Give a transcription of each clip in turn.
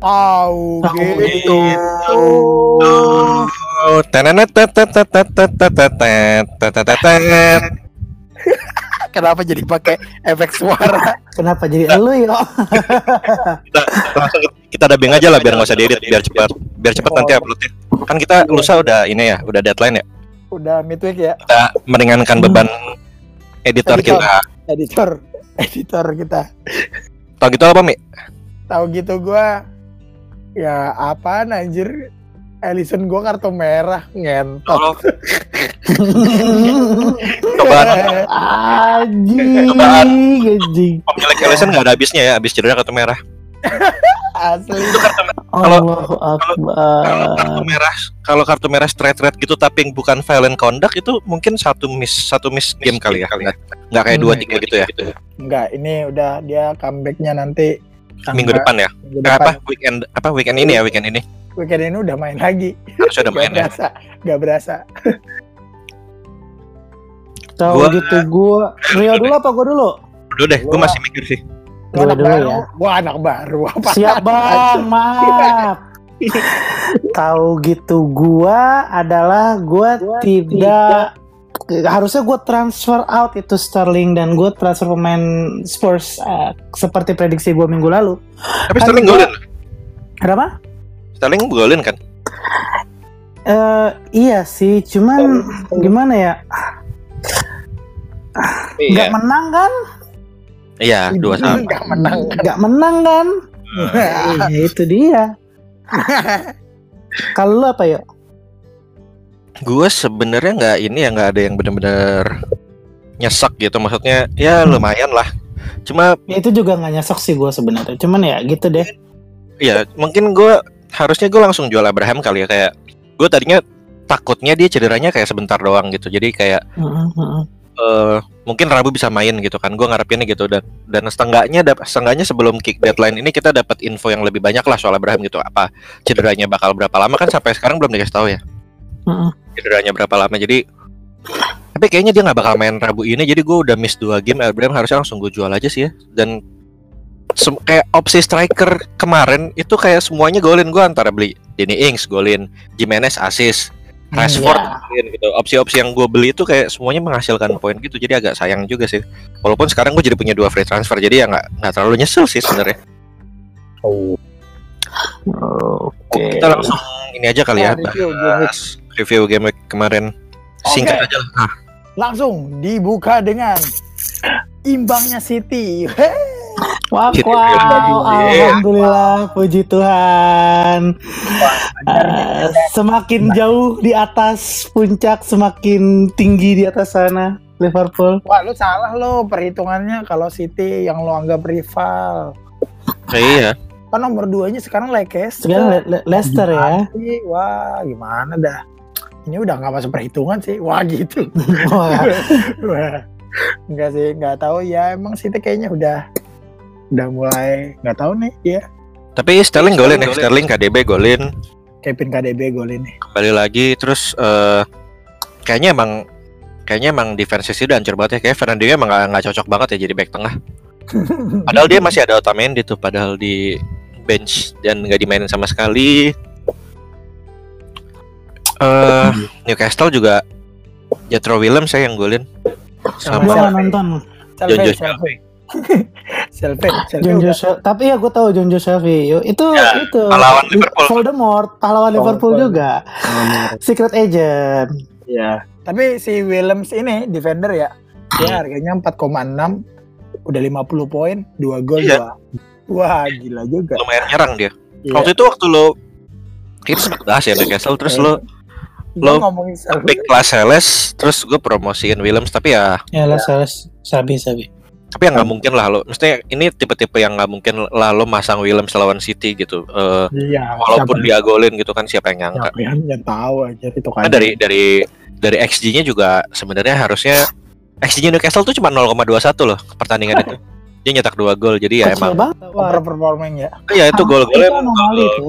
Oh, gitu. Kenapa jadi pakai efek suara? Kenapa jadi elu ya? kita, kita dubbing aja lah biar nggak usah diedit biar cepat biar cepat nanti oh. uploadnya. Kan kita lusa udah ini ya, udah deadline ya. Udah midweek ya. Kita meringankan beban editor, kita. Editor, editor kita. Tahu gitu apa Mi? Tahu gitu gua ya apaan anjir? Ellison gua kartu merah ngentot. Cobaan Anjing, Cobaan. pemilik Ellison nggak ada habisnya ya, habis cedera kartu merah. Asli. Kalau- kartu merah, kalau kartu merah straight red gitu tapi bukan violent conduct itu mungkin satu miss satu miss game kali ya. Nggak, nggak kayak Hmm. dua tiga gitu ya. Enggak, ini udah dia comebacknya nanti Minggu tanggal- depan ya. minggu Eh, depan. apa weekend apa weekend ini ya weekend ini Weekend ini udah main lagi. harusnya udah Gak main ya. berasa, gak berasa. Tahu Gua- gitu gua. Rio dulu apa gua dulu? Dulu deh, gue Gua- masih mikir sih. Gua anak dulu baru, ya. gua anak baru. Apa Siap bang, maaf. Tahu gitu gua adalah gua tidak harusnya gue transfer out itu Sterling dan gue transfer pemain Spurs eh, seperti prediksi gue minggu lalu. Tapi Kan Sterling golin. Kenapa? Sterling golin kan? Eh iya sih, cuman gimana ya? Iya. menang kan? Iya, dua sama. Gak menang. Nggak menang kan? Iya, itu dia. Kalau lu apa ya? Gue sebenarnya nggak ini ya nggak ada yang bener-bener nyesek gitu. Maksudnya ya lumayan lah. Cuma Ya, itu juga nggak nyesek sih gue sebenarnya. Cuman ya gitu deh. ya mungkin gue harusnya gue langsung jual Abraham kali ya kayak gue tadinya takutnya dia cederanya kayak sebentar doang gitu. Jadi kayak heeh. eh mungkin Rabu bisa main gitu kan gue ngarepinnya gitu dan dan setengahnya setengahnya sebelum kick deadline ini kita dapat info yang lebih banyak lah soal Abraham gitu apa cederanya bakal berapa lama kan sampai sekarang belum dikasih tahu ya Cederanya berapa lama jadi tapi kayaknya dia nggak bakal main Rabu ini jadi gue udah miss dua game. Abraham harusnya langsung gue jual aja sih ya. Dan sem- kayak opsi striker kemarin itu kayak semuanya golin. Gue antara beli Danny Ings golin Jimenez assist Rashford Ya. golin gitu. Opsi-opsi yang gue beli itu kayak semuanya menghasilkan poin gitu jadi agak sayang juga sih. Walaupun sekarang gue jadi punya dua free transfer jadi ya nggak nggak terlalu nyesel sih sebenarnya. Oke. kita langsung ini aja kali ya Oh, week. bahas review game week kemarin singkat aja lah Ah, Langsung dibuka dengan imbangnya City. Heh. Wow, wow, alhamdulillah, puji Tuhan. Eh, semakin jauh di atas puncak, semakin tinggi di atas sana, Liverpool. Wah, lu salah lo perhitungannya kalau City yang lo anggap rival. iya Kan nomor duanya sekarang Leicester. Sekarang Le- Le- Leicester ya. Wah, gimana dah? Ini udah nggak masuk perhitungan sih. Wah, gitu. Wah, Wah. Enggak sih, nggak tahu ya. Emang City kayaknya udah udah mulai nggak tahu nih ya. Tapi Sterling golin ya, Sterling KDB golin Kevin KDB gol ini. kembali lagi terus eh kayaknya emang kayaknya emang defense sih udah hancur banget ya kayak Fernandinho emang nggak nggak cocok banget ya jadi back tengah. Padahal dia masih ada Otamendi tuh padahal di bench dan nggak dimainin sama sekali. Eh Newcastle juga Jethro Williams saya yang golin sama nggak nonton. John Selfie, Joe selfie. Selfie, selfie John. Joe tapi ya gue tahu John Joe Shelby. Itu Ya, itu pahlawan Liverpool. Voldemort, pahlawan Liverpool juga. Secret agent. Iya. Tapi si Williams ini defender ya, dia harganya 4,6 udah 50 poin, 2 gol, Iya. 2. Wah, gila juga. lumayan nyerang dia. Iya. Waktu itu waktu lo kita sempat bahas ya Newcastle terus lo Gua lo- ngomongin pick kelas terus gue promosiin Williams tapi ya Ya Sales. Sabi, sabi. tapi ya nggak mungkin lah lo mestinya ini tipe-tipe yang nggak mungkin lah lo masang Williams lawan City gitu Eh, Iya, walaupun dia golin gitu kan siapa yang nyangka siapa yang, yang tahu aja itu kan. Karena dari dari dari XG-nya juga sebenarnya harusnya XG-nya Newcastle tuh cuma 0,21 loh pertandingan itu dia nyetak dua gol jadi ya Kecil emang banget. Wah, overperforming ya. iya itu gol-golnya itu anomali itu.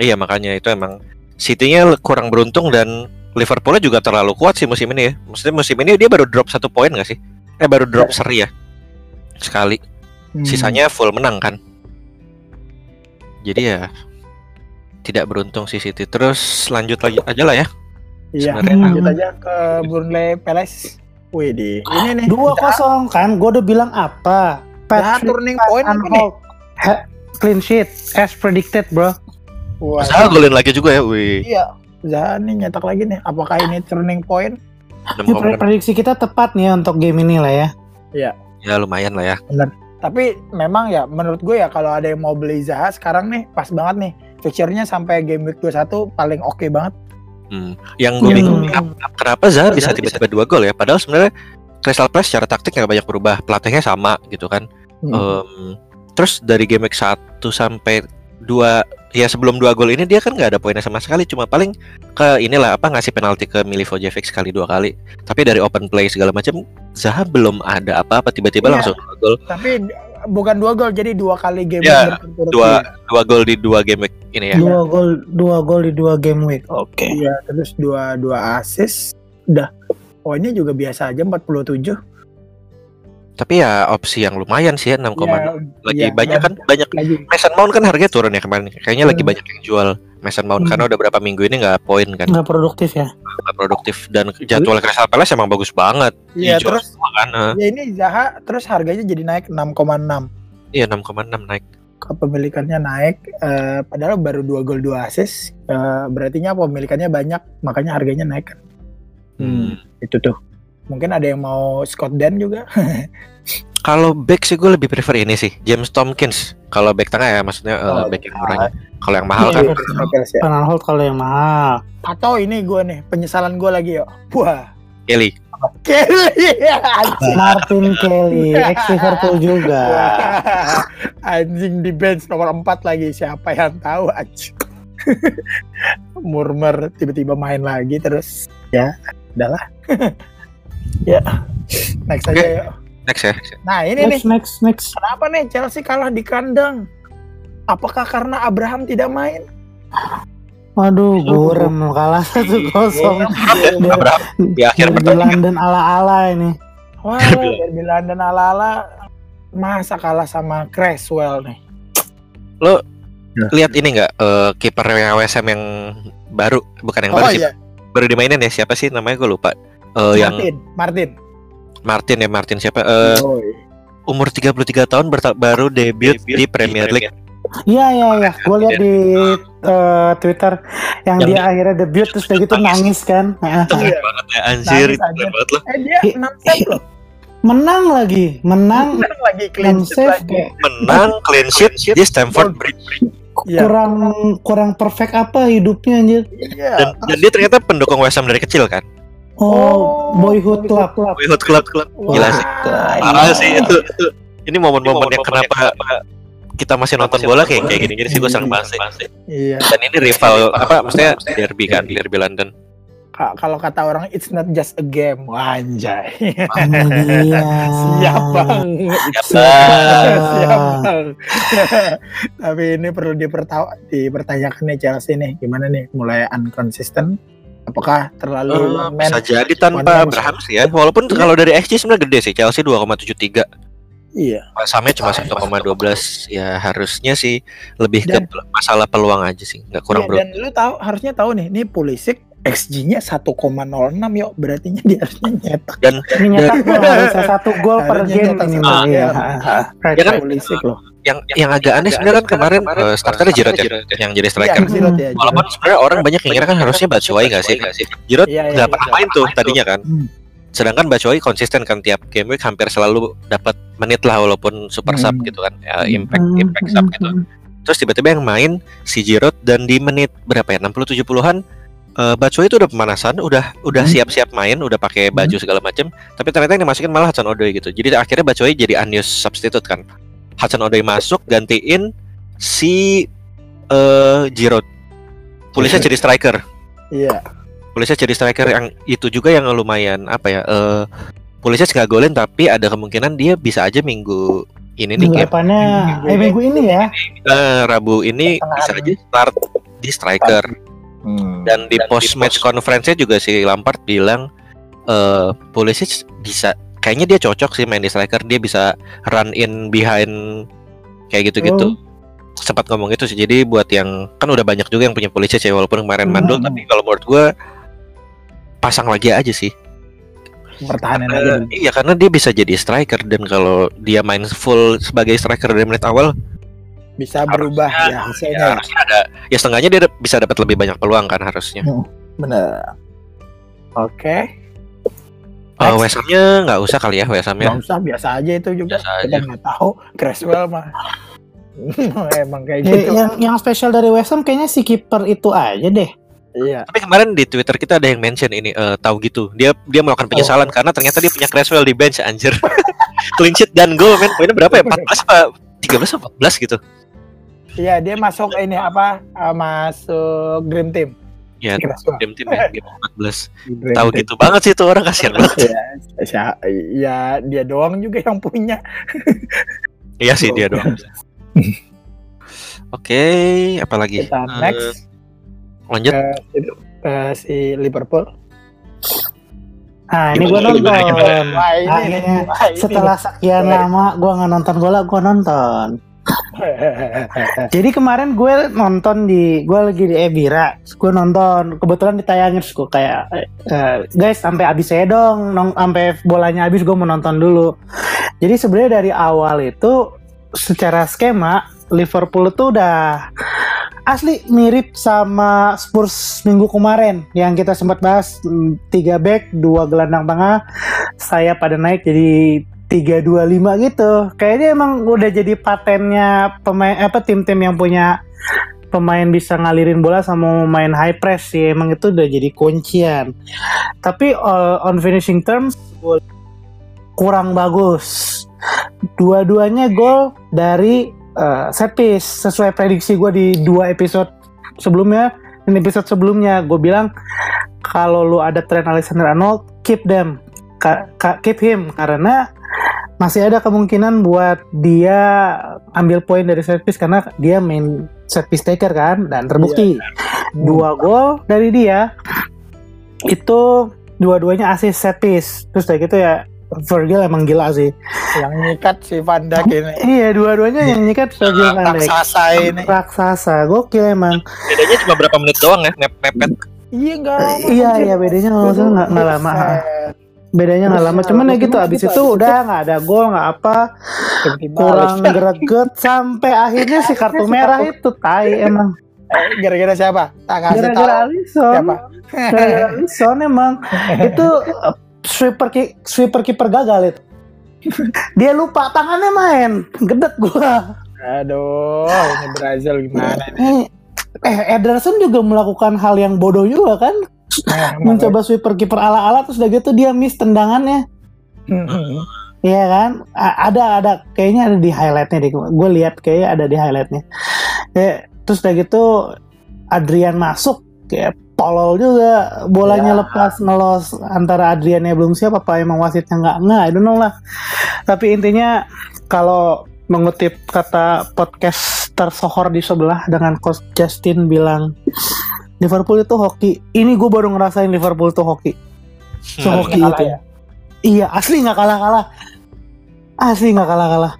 iya makanya itu emang City-nya kurang beruntung dan Liverpoolnya juga terlalu kuat sih musim ini ya maksudnya musim ini dia baru drop satu poin gak sih eh baru drop seri ya sekali Hmm. sisanya full menang kan Jadi ya tidak beruntung sih City. Terus lanjut lagi aja lah ya. Iya, Sebenarnya- lanjut aja ke Burnley Palace. Wih di ini nih. Dua kosong kan, gue udah bilang apa? Nah, turning point apa nih? Clean sheet as predicted, bro. Wah, Zaha golin lagi juga ya. Wih. iya. Zaha nih nyetak lagi nih. Apakah ini turning point? Ini pre- 6,6. prediksi kita tepat nih ya untuk game ini lah ya. Ya lumayan lah ya. Tapi memang ya menurut gue ya kalau ada yang mau beli Zaha sekarang nih pas banget nih. Fixture-nya sampai game week 21 paling oke banget. Hmm. Yang gue Hmm. bingung nih, ap- ap- kenapa Zaha bisa tiba-tiba dua gol ya? Padahal sebenarnya Crystal Palace secara taktik nggak banyak berubah. Pelatihnya sama gitu kan. Hmm. Em, terus dari game week 1 sampai 2 ya sebelum dua gol ini dia kan nggak ada poinnya sama sekali cuma paling ke inilah apa ngasih penalti ke Milivojevic sekali dua kali tapi dari open play segala macam Zaha belum ada apa-apa tiba-tiba Iya. langsung dua gol Tapi bukan dua gol jadi dua kali game Ya, berturut-turut. dua dua gol di dua game week ini ya Dua gol, dua gol di dua game week. Oke. Iya, terus dua dua assist. Udah. Poinnya juga biasa aja 47. Tapi ya opsi yang lumayan sih ya 6,6 Iya, lagi iya, banyak kan banyak lagi. Mason Mount kan harganya turun ya kemarin kayaknya lagi Hmm. banyak yang jual Mason Mount Hmm. karena udah berapa minggu ini nggak poin kan Nggak produktif ya. nggak produktif dan jadwal Crystal Palace emang bagus banget Iya, Dijual terus semua kan eh. ya ini Zaha terus harganya jadi naik 6,6. iya 6,6 naik Kepemilikannya naik eh, padahal baru dua gol dua assist. Eh, berartinya pemilikannya banyak, makanya harganya naik kan. Hmm. Itu tuh. Mungkin ada yang mau Scott Dan juga. Kalau back sih gue lebih prefer ini sih James Tompkins. Kalau back tengah ya maksudnya eh, Oh, back yang murahnya. Kalau yang mahal Iya, kan iya. Ya. Penalhold kalau yang mahal. Atau ini gue nih, penyesalan gue lagi yuk. Wah, Kelly. Kelly. Martin Kelly, ex Liverpool juga. Anjing di bench nomor 4 lagi siapa yang tahu anjing. Murmer tiba-tiba main lagi terus ya udahlah. Ya. Next aja Oke. yuk. Next ya. Nah, ini nih Next, next, next. kenapa nih Chelsea kalah di kandang? Apakah karena Abraham tidak main? Waduh, gurem kalah satu kosong. Abraham di akhir pertandingan London ala-ala ini. Wah, Derby London ala-ala masa kalah sama Creswell nih. lihat ini nggak eh, kipernya WSM yang baru bukan yang baru Oh sih iya, baru dimainin ya siapa sih namanya gue lupa Eh, yang Martin, Martin. Martin ya Martin siapa Eh, Oh, iya. umur 33 tahun baru debut di Premier League Iya, iya, iya. Gue lihat di eh, Twitter yang, Yang dia akhirnya debut terus udah gitu nangis kan. Nah, Iya. banget ya anjir Nangis banget loh Eh dia 6 save loh. menang lagi, menang Menang lagi clean sheet save lagi. kayak menang clean sheet di Stamford Bridge Iya. kurang kurang perfect apa hidupnya anjir. Iya. dan, dan dia ternyata pendukung West Ham dari kecil kan Oh, boyhood club. Boyhood Club Club gila sih parah iya. sih itu, itu. ini momen-momen yang kenapa kita masih nonton bola kayak kayak gini-gini sih gue seneng banget sih Iya. dan ini rival apa maksudnya derby kan derby London Ka- Kalau kata orang it's not just a game. Wah, anjay. Iya. Siap bang. Siap, Bang. Siap bang. Tapi ini perlu dipertanyakan nih Chelsea nih. Gimana nih? Mulai unconsistent? Apakah terlalu man? bisa jadi tanpa Abraham sih ya walaupun kalau dari XG sebenarnya gede sih Chelsea 2,73 Iya. Samnya cuma 1,12 ya harusnya sih lebih ke Dan- masalah peluang aja sih nggak kurang Iya, bro dan lu tahu harusnya tahu nih, nih Pulisic XG-nya 1,06 yuk. Berarti dia harusnya nyetak. dan Ini nyetak gol harusnya satu gol per game ini. gol. Iya. Fred Ya kan? Pulisic loh. Yang yang agak aneh sebenarnya kan kemarin eh, starternya Giroud ya yang jadi striker Iya, Giroud ya. walaupun sebenarnya orang banyak yang kira kan harusnya Batshuayi nggak sih Giroud Iya, iya, nggak pernah main tuh tadinya kan Hmm. sedangkan Batshuayi konsisten kan tiap game week hampir selalu dapat menit lah walaupun super sub Hmm. gitu kan ya, impact impact sub gitu terus tiba-tiba yang main si Giroud dan di menit berapa ya 60 70-an eh Batshuayi itu udah pemanasan, udah udah Hmm. siap-siap main, udah pakai baju segala macam. Tapi ternyata yang dimasukin malah Hudson Odoi gitu. Jadi akhirnya Batshuayi jadi unused substitute kan. Hudson Odoi masuk gantiin si eh Giroud. Pulisinya jadi striker. Iya. Pulisinya jadi striker yang itu juga yang lumayan apa ya? Eh Pulisinya nggak golin tapi ada kemungkinan dia bisa aja minggu ini nih Minggu game depannya, eh minggu ini ya. eh, Rabu ini Tengah bisa hari. aja start di striker. Dan di post match conference-nya juga si Lampard bilang eh Pulisic bisa kayaknya dia cocok sih main di striker, dia bisa run in behind kayak gitu-gitu. sempat ngomong itu sih. Jadi buat yang kan udah banyak juga yang punya polisi sih walaupun kemarin Hmm. mandul tapi kalau menurut gua pasang lagi aja sih. Pertahanan aja Eh, dulu. iya karena dia bisa jadi striker dan kalau dia main full sebagai striker dari menit awal Bisa berubah ya ya, hasilnya. ya. harusnya ada ya setengahnya dia bisa dapat lebih banyak peluang kan harusnya. Bener. Oke. Oh, Next. West Ham-nya nggak usah kali ya West Ham-nya. Nggak usah biasa aja itu juga. Biasa Kita aja. nggak tahu Creswell mah. Emang kayak Ya, gitu. yang yang spesial dari West Ham kayaknya si kiper itu aja deh. Iya. Tapi kemarin di Twitter kita ada yang mention ini eh, tahu gitu. Dia dia melakukan penyesalan karena ternyata dia punya Creswell di bench anjir. Clean sheet dan goal men. Poinnya berapa ya? 14 apa 13 apa 14 gitu. Iya, dia masuk ini apa? ah, masuk Dream Team. Ya, tim tim ya, game 14. Dream Tahu Team. gitu banget sih tuh orang kasihan banget. Ya, ya, dia doang juga yang punya. Iya sih dia doang. Oke, apalagi? Kita Eh, next lanjut. ke, ke si Liverpool. Nah ini gue nonton. gimana, gimana? Akhirnya setelah sekian lama gue nggak nonton bola, gue nonton. Jadi kemarin gue nonton di, gue lagi di Ebira, gue nonton, kebetulan ditayangin, gue kayak, eh, guys sampai habis saya dong, sampai bolanya habis gue mau nonton dulu. Jadi sebenarnya dari awal itu secara skema Liverpool itu udah asli mirip sama Spurs minggu kemarin yang kita sempat bahas mm, tiga back, dua gelandang tengah, saya pada naik jadi 325 gitu. Kayaknya emang udah jadi patennya pemain apa tim-tim yang punya pemain bisa ngalirin bola sama main high press sih. Emang itu udah jadi kuncian. Tapi uh, on finishing terms kurang bagus. Dua-duanya gol dari uh, set sesuai prediksi gue di dua episode sebelumnya. Dan episode sebelumnya gue bilang kalau lu ada Trent Alexander-Arnold keep them ka- keep him karena masih ada kemungkinan buat dia ambil poin dari set piece karena dia main set piece taker kan dan terbukti dua gol dari dia itu dua-duanya assist set piece terus kayak gitu ya Virgil emang gila sih yang nyikat si Van Dijk ini. iya dua-duanya yang nyikat Virgil van Dijk Raksasa ini. raksasa gokil emang Bedanya cuma berapa menit doang ya, mep mepet. Iya enggak iya iya bedanya nggak maksudnya nggak lama. Bedanya nggak lama. cuman ya gitu abis itu abis udah nggak ada gol nggak apa. Kurang greget sampai akhirnya si kartu merah itu tai emang. Eh, Gara-gara siapa? Tak kasih tahu. gara-gara Alisson. Siapa? gara-gara Alisson emang. Itu uh, sweeper ki- sweeper kiper gagal itu. Dia lupa tangannya main. Gedek gua. Aduh, ini Brazil gimana nih? eh eh Ederson juga melakukan hal yang bodoh juga kan Nah, mencoba sweeper kiper ala-ala terus udah gitu dia miss tendangannya Iya kan? A- ada ada kayaknya ada di highlightnya deh. Gue lihat kayaknya ada di highlightnya. Ya, terus udah gitu Adrian masuk kayak tolol juga bolanya Ya. lepas ngelos antara Adriannya belum siap apa emang wasitnya nggak nggak I don't know lah tapi intinya kalau mengutip kata podcaster sohor di sebelah dengan coach Justin bilang Liverpool itu hoki ini gue baru ngerasain Liverpool itu hoki sehoki Kalah itu ya? iya asli nggak kalah kalah asli nggak kalah kalah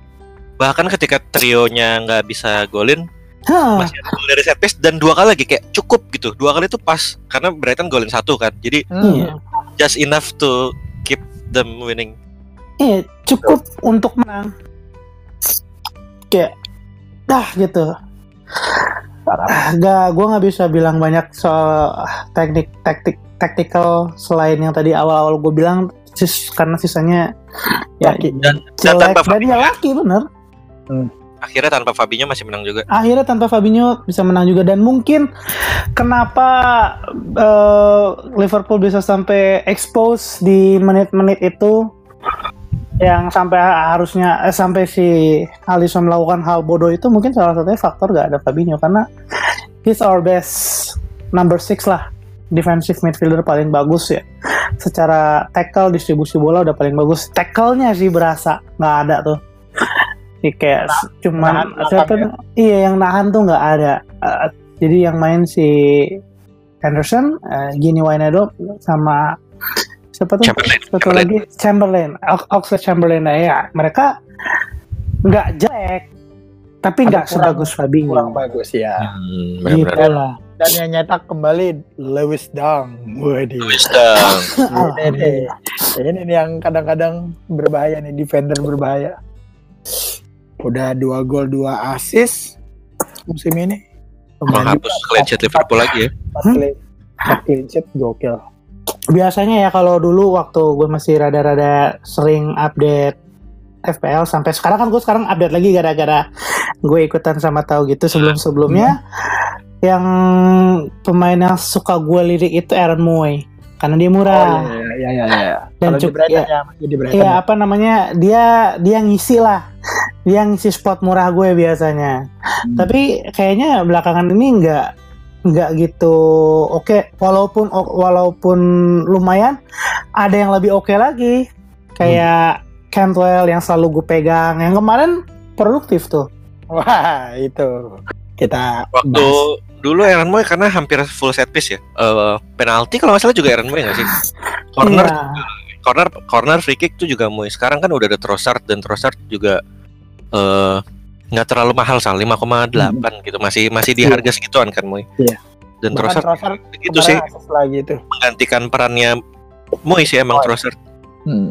Bahkan ketika trionya nggak bisa golin, Hah, masih ada dari set piece dan dua kali lagi kayak cukup gitu. Dua kali itu pas karena Brighton golin satu kan. Jadi iya. just enough to keep them winning. Iya, cukup untuk menang. Kayak dah gitu. Gak, gue nggak bisa bilang banyak soal teknik taktik tactical selain yang tadi awal-awal gue bilang sis, karena sisanya ya Laki. Dan, dan tanpa dan ya laki bener. akhirnya tanpa Fabinho masih menang juga. Akhirnya tanpa Fabinho bisa menang juga dan mungkin kenapa eh, Liverpool bisa sampai expose di menit-menit itu yang sampai harusnya eh, sampai si Alisson melakukan hal bodoh itu mungkin salah satunya faktor gak ada Fabinho. Karena he's our best number six lah. Defensive midfielder paling bagus ya. Secara tackle distribusi bola udah paling bagus. Tackle-nya sih berasa nggak ada tuh. Ini kayak s- cuman nahan siapa tuh- iya yang nahan tuh nggak ada. Eh, jadi yang main si Henderson, uh, Gini Wijnaldum sama siapa tuh? Chamberlain. Satu Chamberlain. lagi Chamberlain, Ox- Oxford Chamberlain. Nah, ya mereka nggak jelek, Tapi nggak sebagus Fabinho. kurang bagus ya. Hmm, Gitu lah. Dan yang nyetak kembali Lewis Dang. Waduh. Wisdom. Ini nih, ini nih yang kadang-kadang berbahaya nih, defender berbahaya. Udah dua gol, dua assist musim ini. Menghapus clean sheet Liverpool lagi ya. Empat clean sheet, gokil. Biasanya ya kalau dulu waktu gue masih rada-rada sering update FPL sampai sekarang kan gue sekarang update lagi gara-gara gue ikutan sama tahu gitu sebelum-sebelumnya yang pemain yang suka gue lirik itu Aaron Moy karena dia murah. Oh iya iya iya. iya. Dan Kalau di cuk- Brighton ya. ya. Iya apa namanya dia dia ngisi lah dia ngisi spot murah gue biasanya Hmm. tapi kayaknya belakangan ini nggak nggak gitu oke walaupun walaupun lumayan ada yang lebih oke lagi kayak Cantwell yang selalu gue pegang yang kemarin produktif tuh Wah, itu. Kita Waktu bahas. dulu Aaron Moy karena hampir full set piece ya. Eh penalti kalau nggak salah juga Aaron Moy nggak sih? Corner Iya. corner corner free kick tuh juga Moy. Sekarang kan udah ada Trossard dan Trossard juga eh nggak terlalu mahal sal 5,8 gitu masih masih di Iya. harga segituan kan Moy. Iya. Dan Bahkan Trossard Trossard gitu sih lagi itu. menggantikan perannya Moy sih emang Oh. Trossard. Hmm.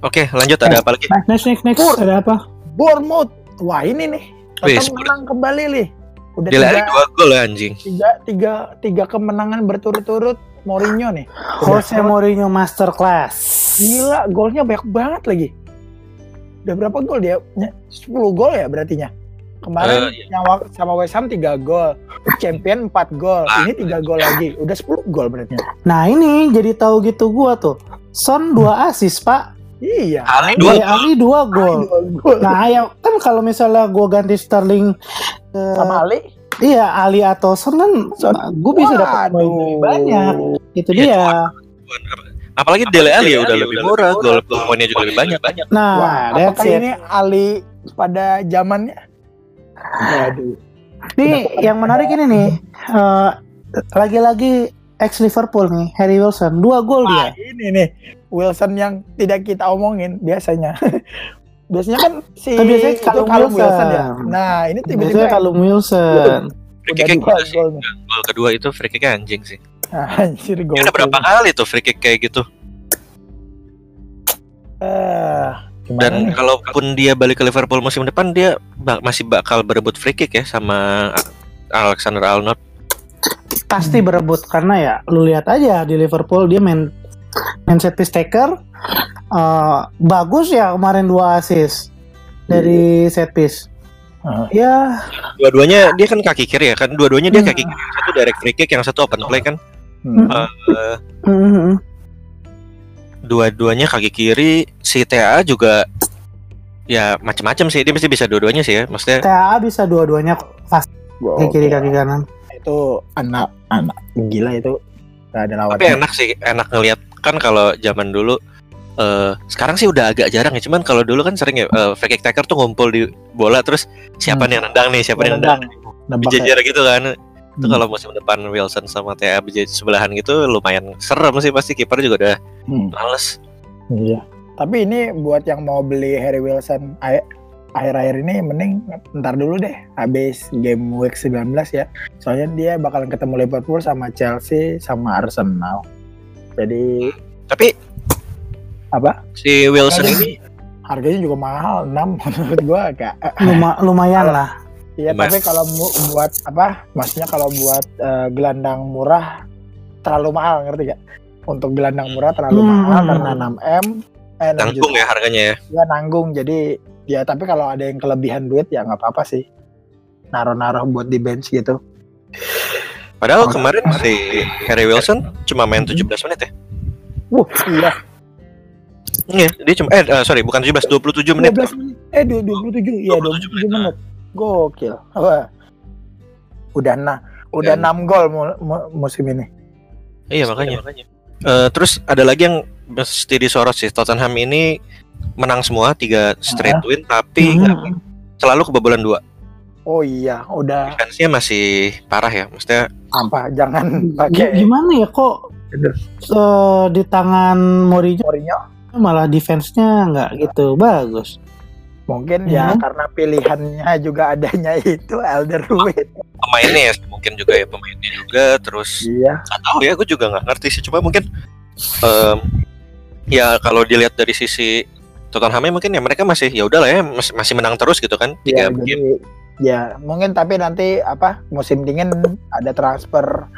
Oke lanjut ada apa lagi? next next next Pur. ada apa Bournemouth. Wah, ini nih. Wih, Tottenham menang kembali nih. Udah Dia lari tiga, dua gol ya anjing. tiga, tiga, tiga kemenangan berturut-turut Mourinho nih. Jose Mourinho Masterclass Gila, golnya banyak banget lagi. Udah berapa gol dia? Ny- 10 gol ya berartinya. Kemarin Eh, yang wa- sama West Ham 3 gol, Champion 4 gol, Ah. ini 3 gol lagi. Udah 10 gol berarti. nah ini jadi tahu gitu gua tuh Son 2 assist pak Iya. Ali dua Dele Alli 2 gol Dua gol. Nah, ya kan kalau misalnya gue ganti Sterling eh, sama Ali. iya Ali atau Son kan Son. gue bisa dapat poin Waduh. lebih banyak. Itu Iya, dia. Apalagi Dele Alli ya udah lebih murah, gol poinnya juga lebih banyak banyak. Nah, Wah, apakah it. ini Ali pada zamannya? Waduh. Nih yang menarik ini nih. eh, lagi-lagi ex Liverpool nih, Harry Wilson, dua gol dia. ini nih Wilson yang tidak kita omongin biasanya. biasanya kan si Kan biasanya itu Callum Wilson. Wilson ya. Nah, ini tiba-tiba Callum Wilson. Free kick dua gila sih. gol nih. Gol kedua itu free kick anjing sih. Anjir gol. Dia udah berapa kali tuh free kick kayak gitu. Eh, gimana Dan nih? kalaupun dia balik ke Liverpool musim depan dia ba- masih bakal berebut free kick ya sama Alexander Arnold. Pasti berebut karena ya lu lihat aja di Liverpool dia main main set piece taker eh, bagus ya kemarin dua assist dari set piece. Ah. Ya, Dua-duanya dia kan kaki kiri ya kan. Dua-duanya dia Hmm. kaki kiri. Satu direct free kick, yang satu open play kan. Hmm. Eh, mm, dua-duanya kaki kiri. Si TA juga ya macam-macam sih. Dia mesti bisa dua-duanya sih ya. Maksudnya TAA bisa dua-duanya pas kaki kiri kaki kanan. Itu anak anak gila itu. Gak ada lawan. tapi enak sih, enak ngelihat kan kalau zaman dulu eh sekarang sih udah agak jarang ya. Cuman kalau dulu kan sering ya eh, free kick taker tuh ngumpul di bola terus siapa Hmm. nih yang nendang nih, siapa nih yang nendang. Ya. Berjejer gitu kan. Itu Hmm. kalau musim depan Wilson sama TA sebelahan gitu lumayan serem sih pasti kiper juga udah Hmm. males. Iya. Tapi ini buat yang mau beli Harry Wilson akhir-akhir ini mending ntar dulu deh habis game week 19 ya. Soalnya dia bakalan ketemu Liverpool sama Chelsea sama Arsenal. Jadi Tapi apa? si Wilson ini Harganya juga mahal 6 menurut gua agak Luma- lumayan lah. Iya, tapi kalau mu- buat apa? Maksudnya kalau buat eh, gelandang murah terlalu mahal, ngerti gak? Untuk gelandang murah terlalu Hmm. mahal karena 6 M, eh 6 tanggung juta. ya harganya ya. Ya nanggung. Jadi ya tapi kalau ada yang kelebihan duit ya nggak apa-apa sih. Naruh-naruh buat di bench gitu. Padahal Oh, kemarin si Harry Wilson cuma main 17 menit ya. Wah, iya. Iya, dia cuma eh eh, sorry bukan 17 27 menit. 12 menit. Eh, du- 27. Iya, 27 27 menit. Gokil. Wah. Udah nah, udah 6 gol mu- mu- musim ini. Iya makanya. Eh, terus ada lagi yang mesti disorot sih. Tottenham ini menang semua tiga straight win tapi Hmm. selalu kebobolan dua. Oh iya, udah Defense-nya masih parah ya. Maksudnya apa? Jangan pakai Gimana ya kok eh, di tangan Mourinho Mourinho. malah defense-nya nggak gitu bagus. Mungkin ya Mhm. karena pilihannya juga adanya itu Elderwood. Pemainnya ya mungkin juga ya pemainnya juga terus Iya. nggak tahu ya gue juga nggak ngerti sih cuma mungkin em, ya kalau dilihat dari sisi Tottenhamnya mungkin ya mereka masih ya udahlah ya mas- masih menang terus gitu kan tiga Ya, game jadi ya mungkin tapi nanti apa musim dingin ada transfer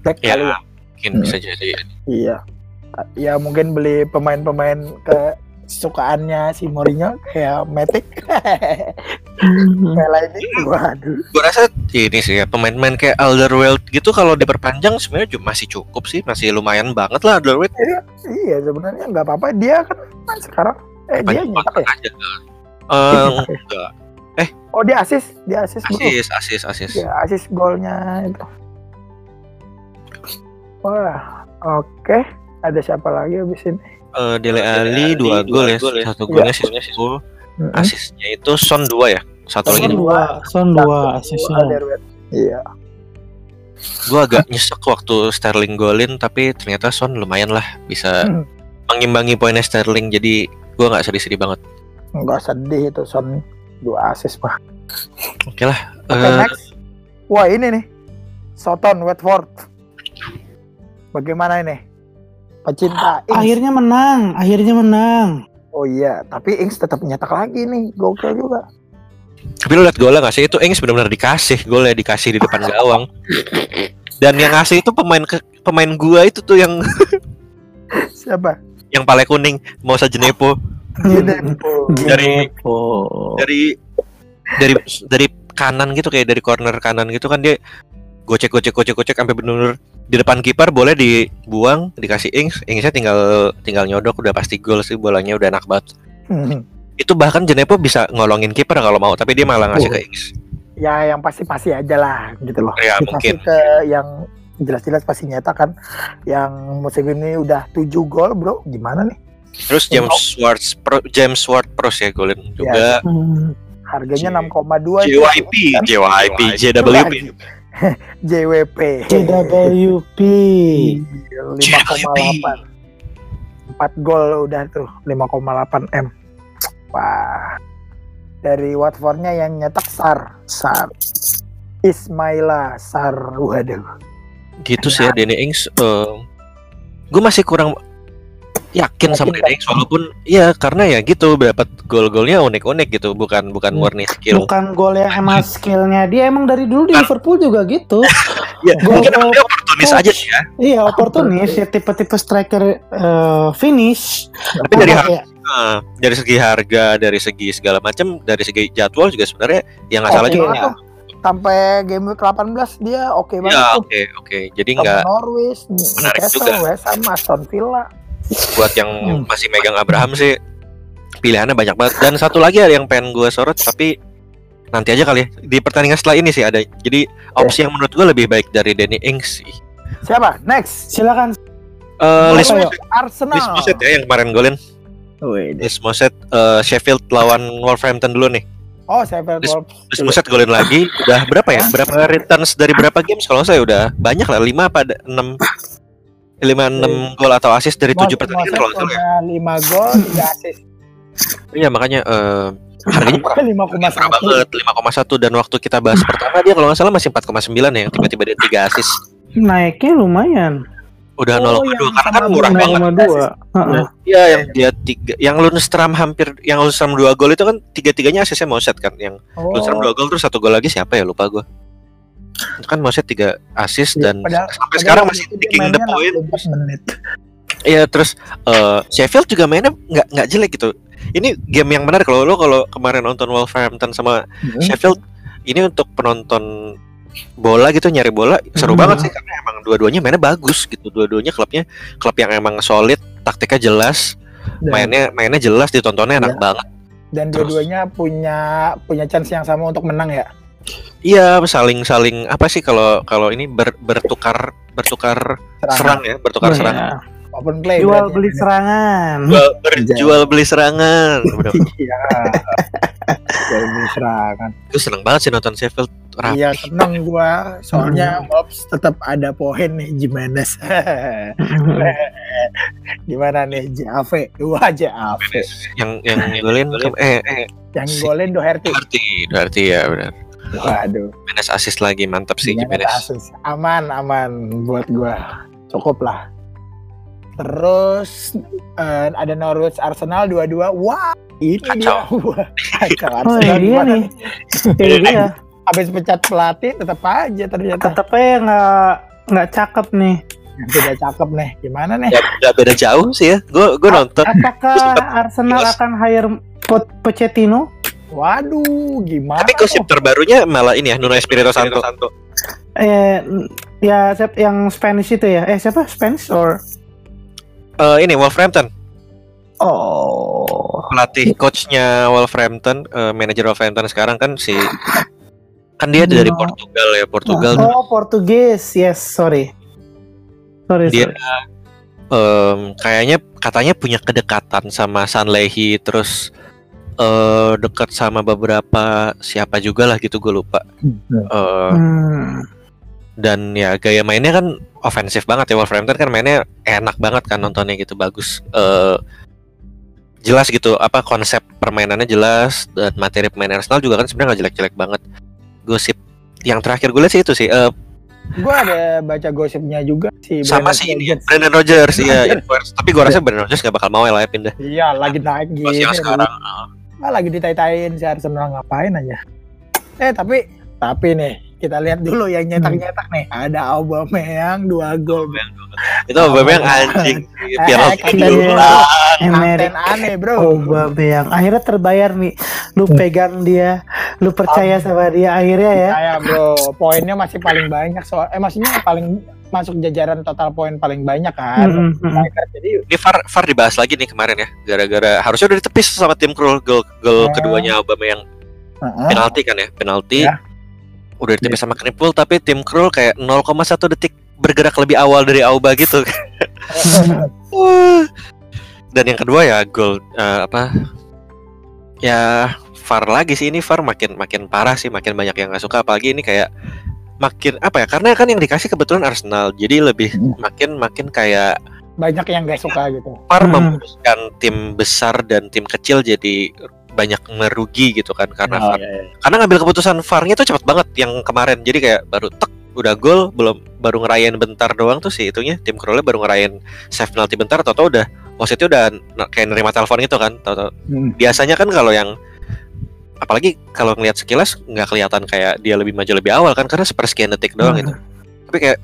back ya kali ya. mungkin Hmm. bisa jadi Iya. Ya mungkin beli pemain-pemain kesukaannya si Mourinho kayak Matic. Kayak ini waduh. gue rasa ini sih ya pemain-pemain kayak Alderweireld gitu kalau diperpanjang sebenarnya masih cukup sih masih lumayan banget lah Alderweireld Iya sebenarnya nggak apa-apa dia kan kan sekarang eh dia nyetak ya. aja Eh, enggak Oh dia asis, dia asis bro. asis asis asis Ya asis golnya itu. Wah, oke. Ada siapa lagi abis ini? Eh, Dele Ali dua gol ya satu golnya sih gol Mm-mm. asisnya itu Son dua ya satu lagi Son dua, Son dua, asisnya. Iya. gue agak nyesek waktu Sterling golin tapi ternyata Son lumayan lah bisa Hmm. mengimbangi poinnya Sterling jadi gue nggak sedih-sedih banget Enggak sedih itu Son dua asis mah. oke lah Oke Eh, next. Wah ini nih. Soton Watford. Bagaimana ini? Pecinta Ings. Akhirnya menang, akhirnya menang. Oh iya, tapi Ings tetap nyetak lagi nih. Gokil juga. tapi lu liat golnya nggak sih itu Ings benar-benar dikasih golnya dikasih di depan gawang dan yang ngasih itu pemain ke, pemain gua itu tuh yang Siapa? yang paling kuning mau Jenepo Ginepo. Dari- Genepo. dari dari dari kanan gitu kayak dari corner kanan gitu kan dia gocek gocek gocek gocek sampai bener-bener di depan kiper boleh dibuang dikasih Ings Ingsnya tinggal tinggal nyodok udah pasti gol sih bolanya udah enak banget Hmm. itu bahkan Jenepo bisa ngolongin kiper kalau mau tapi dia malah ngasih Oh. ke Ings ya yang pasti-pasti aja lah gitu loh. Ya, Dikasih mungkin. ke yang jelas-jelas pasti nyetak kan. Yang musim ini udah 7 gol bro. Gimana nih? terus James Ward Pro, James Ward Pros ya golin juga Hmm. Harganya J- 6,2 itu. JYP JYP JWP JWP. JWP. 5,8 4 gol udah tuh 5,8 M. Wah. Dari Watfordnya yang nyetak Sar Sar. Ismaila Sar. Waduh. Gitu sih ya Danny Ings gue masih kurang yakin sama Ings walaupun ya karena ya gitu dapat gol-golnya unik-unik gitu bukan bukan Hmm. murni skill Bukan gol yang emang skillnya dia emang dari dulu di Bukan. Liverpool juga gitu. ya Gol- mungkin dia oportunis aja sih ya Iya oportunis ya tipe-tipe striker eh, finish. tapi dari harga ya? eh, dari segi harga dari segi segala macam dari segi jadwal juga sebenarnya yang nggak salah juga sampai game week 18 dia oke banget ya oke oke jadi Sama nggak Norwich, Menarik Newcastle, juga. West Ham, Aston Villa. Buat yang Hmm. masih megang Abraham sih pilihannya banyak banget dan satu lagi ada yang pengen gue sorot tapi nanti aja kali ya di pertandingan setelah ini sih ada jadi opsi yang menurut gue lebih baik dari Danny Ings sih Siapa? Next. Silakan. Eh, Ayo. Arsenal. Moset ya yang kemarin golin Lis Moset eh, Sheffield lawan Wolverhampton dulu nih Oh, Sheffield Wolves. Lis Moset golin lagi udah berapa ya berapa returns dari berapa games kalau saya udah banyak lah 5 apa 6 lima enam gol atau assist dari tujuh pertandingan kalau nggak salah ya. 5 gol, 3 assist. Iya makanya eh, harganya murah. Harganya murah 5,1. banget 5,1 dan waktu kita bahas pertama dia kalau nggak salah masih 4,9 ya tiba-tiba dia 3 assist Naiknya lumayan. udah Oh, 0,2 yang karena kan murah banget 0,2. Heeh. Iya yang dia tiga yang Lundstram hampir yang Lundstram 2 gol itu kan tiga-tiganya assistnya Moset kan yang Oh, Lundstram 2 gol terus satu gol lagi siapa ya lupa gua itu kan Moset 3 assist Iya, dan padahal- sampai padahal sekarang masih digging the point 64 menit. Iya terus eh, Sheffield juga mainnya nggak nggak jelek gitu. Ini game yang menarik kalau lo kalau kemarin nonton Wolverhampton sama Hmm. Sheffield ini untuk penonton bola gitu nyari bola seru Hmm. banget sih karena emang dua-duanya mainnya bagus gitu. Dua-duanya klubnya klub yang emang solid, taktiknya jelas, Dan- mainnya mainnya jelas ditontonnya enak Iya. banget. dan dua-duanya punya punya chance yang sama untuk menang ya. Iya saling-saling apa sih kalau kalau ini ber- bertukar bertukar serang ya bertukar Oh, serang. iya. Open play. Jual beli ini. serangan. Jual, berjual beli serangan. Iya. Jual beli serangan. gue seneng banget sih nonton Sheffield rapi. Iya seneng gua soalnya Wolves tetap ada poin nih Jimenez. Gimana nih JAV? Wah JAV. Yang yang golin eh eh Yang Si- golin Doherty. berarti berarti ya benar. Waduh. Jimenez assist lagi mantap sih Jimenez. Aman aman buat gua. Cukup lah. Terus eh, ada Norwich Arsenal 2-2. Wah, ini dia. Wah, kacau Oh Arsenal iya gimana nih. Ini dia. Habis pecat pelatih tetap aja ternyata Tetep aja nggak nggak cakep nih. tidak cakep nih. Gimana nih? Gak, gak beda jauh sih ya. Gue gue nonton. Apakah Arsenal akan hire Po- Pochettino? Waduh, gimana? Tapi gosip terbarunya malah ini ya Nuno Espirito Santo. Eh, ya siap- yang Spanish itu ya? Eh siapa? Spanish or? Eh, ini Wolverhampton Oh. pelatih coachnya Wolverhampton, eh, manajer Wolverhampton sekarang kan si kan dia dari No. Portugal ya Portugal. Oh Portugis, yes, sorry. Sorry, Dia- sorry. Em, kayaknya katanya punya kedekatan sama Sanlehi terus eh dekat sama beberapa siapa juga lah gitu gue lupa. Eh, Hmm. dan ya gaya mainnya kan ofensif banget ya Wolverhampton kan mainnya enak banget kan nontonnya gitu bagus Eh jelas gitu apa konsep permainannya jelas dan materi pemain Arsenal juga kan sebenarnya nggak jelek-jelek banget gosip yang terakhir gue lihat sih itu sih eh, Gue ada baca gosipnya juga si sama sih ini ya. Brandon Rodgers ya influence. tapi gue rasa Brandon Rodgers gak bakal mau lah ya pindah Iya, lagi naik yang sekarang Lagi ditai-taiin si Arsenal ngapain aja. Eh, tapi tapi nih, kita lihat dulu yang nyetak-nyetak nih. Ada Aubameyang dua gol. itu Aubameyang anjing penalti kan Iya. diulang Emery Kapten aneh, Bro. Aubameyang akhirnya terbayar nih. Lu pegang dia, lu percaya sama dia akhirnya ya. Saya, Bro. Poinnya masih paling banyak soal eh maksudnya paling masuk jajaran total poin paling banyak kan. Mm, mm, mm. Jadi ini VAR VAR dibahas lagi nih kemarin ya gara-gara harusnya udah ditepis sama tim Krul gol gol Oh. keduanya Aubameyang Heeh. penalti kan ya penalti Ya. Udah ditepis sama Knipul tapi tim Krul kayak 0,1 detik bergerak lebih awal dari Auba gitu dan yang kedua ya gol eh, apa ya VAR lagi sih ini VAR makin makin parah sih makin banyak yang nggak suka apalagi ini kayak makin apa ya karena kan yang dikasih kebetulan Arsenal jadi lebih Hmm. makin makin kayak banyak yang gak suka gitu. VAR Hmm. memutuskan tim besar dan tim kecil jadi banyak merugi gitu kan karena Oh, VAR. iya, iya. Karena ngambil keputusan VAR-nya tuh cepet banget yang kemarin. Jadi kayak baru tek udah gol belum baru ngerayain bentar doang tuh sih itunya tim Krolnya baru ngerayain save penalti bentar atau udah wasitnya udah kayak nerima telepon gitu kan tau Hmm. biasanya kan kalau yang apalagi kalau ngelihat sekilas nggak kelihatan kayak dia lebih maju lebih awal kan karena sepersekian detik doang Hmm. itu tapi kayak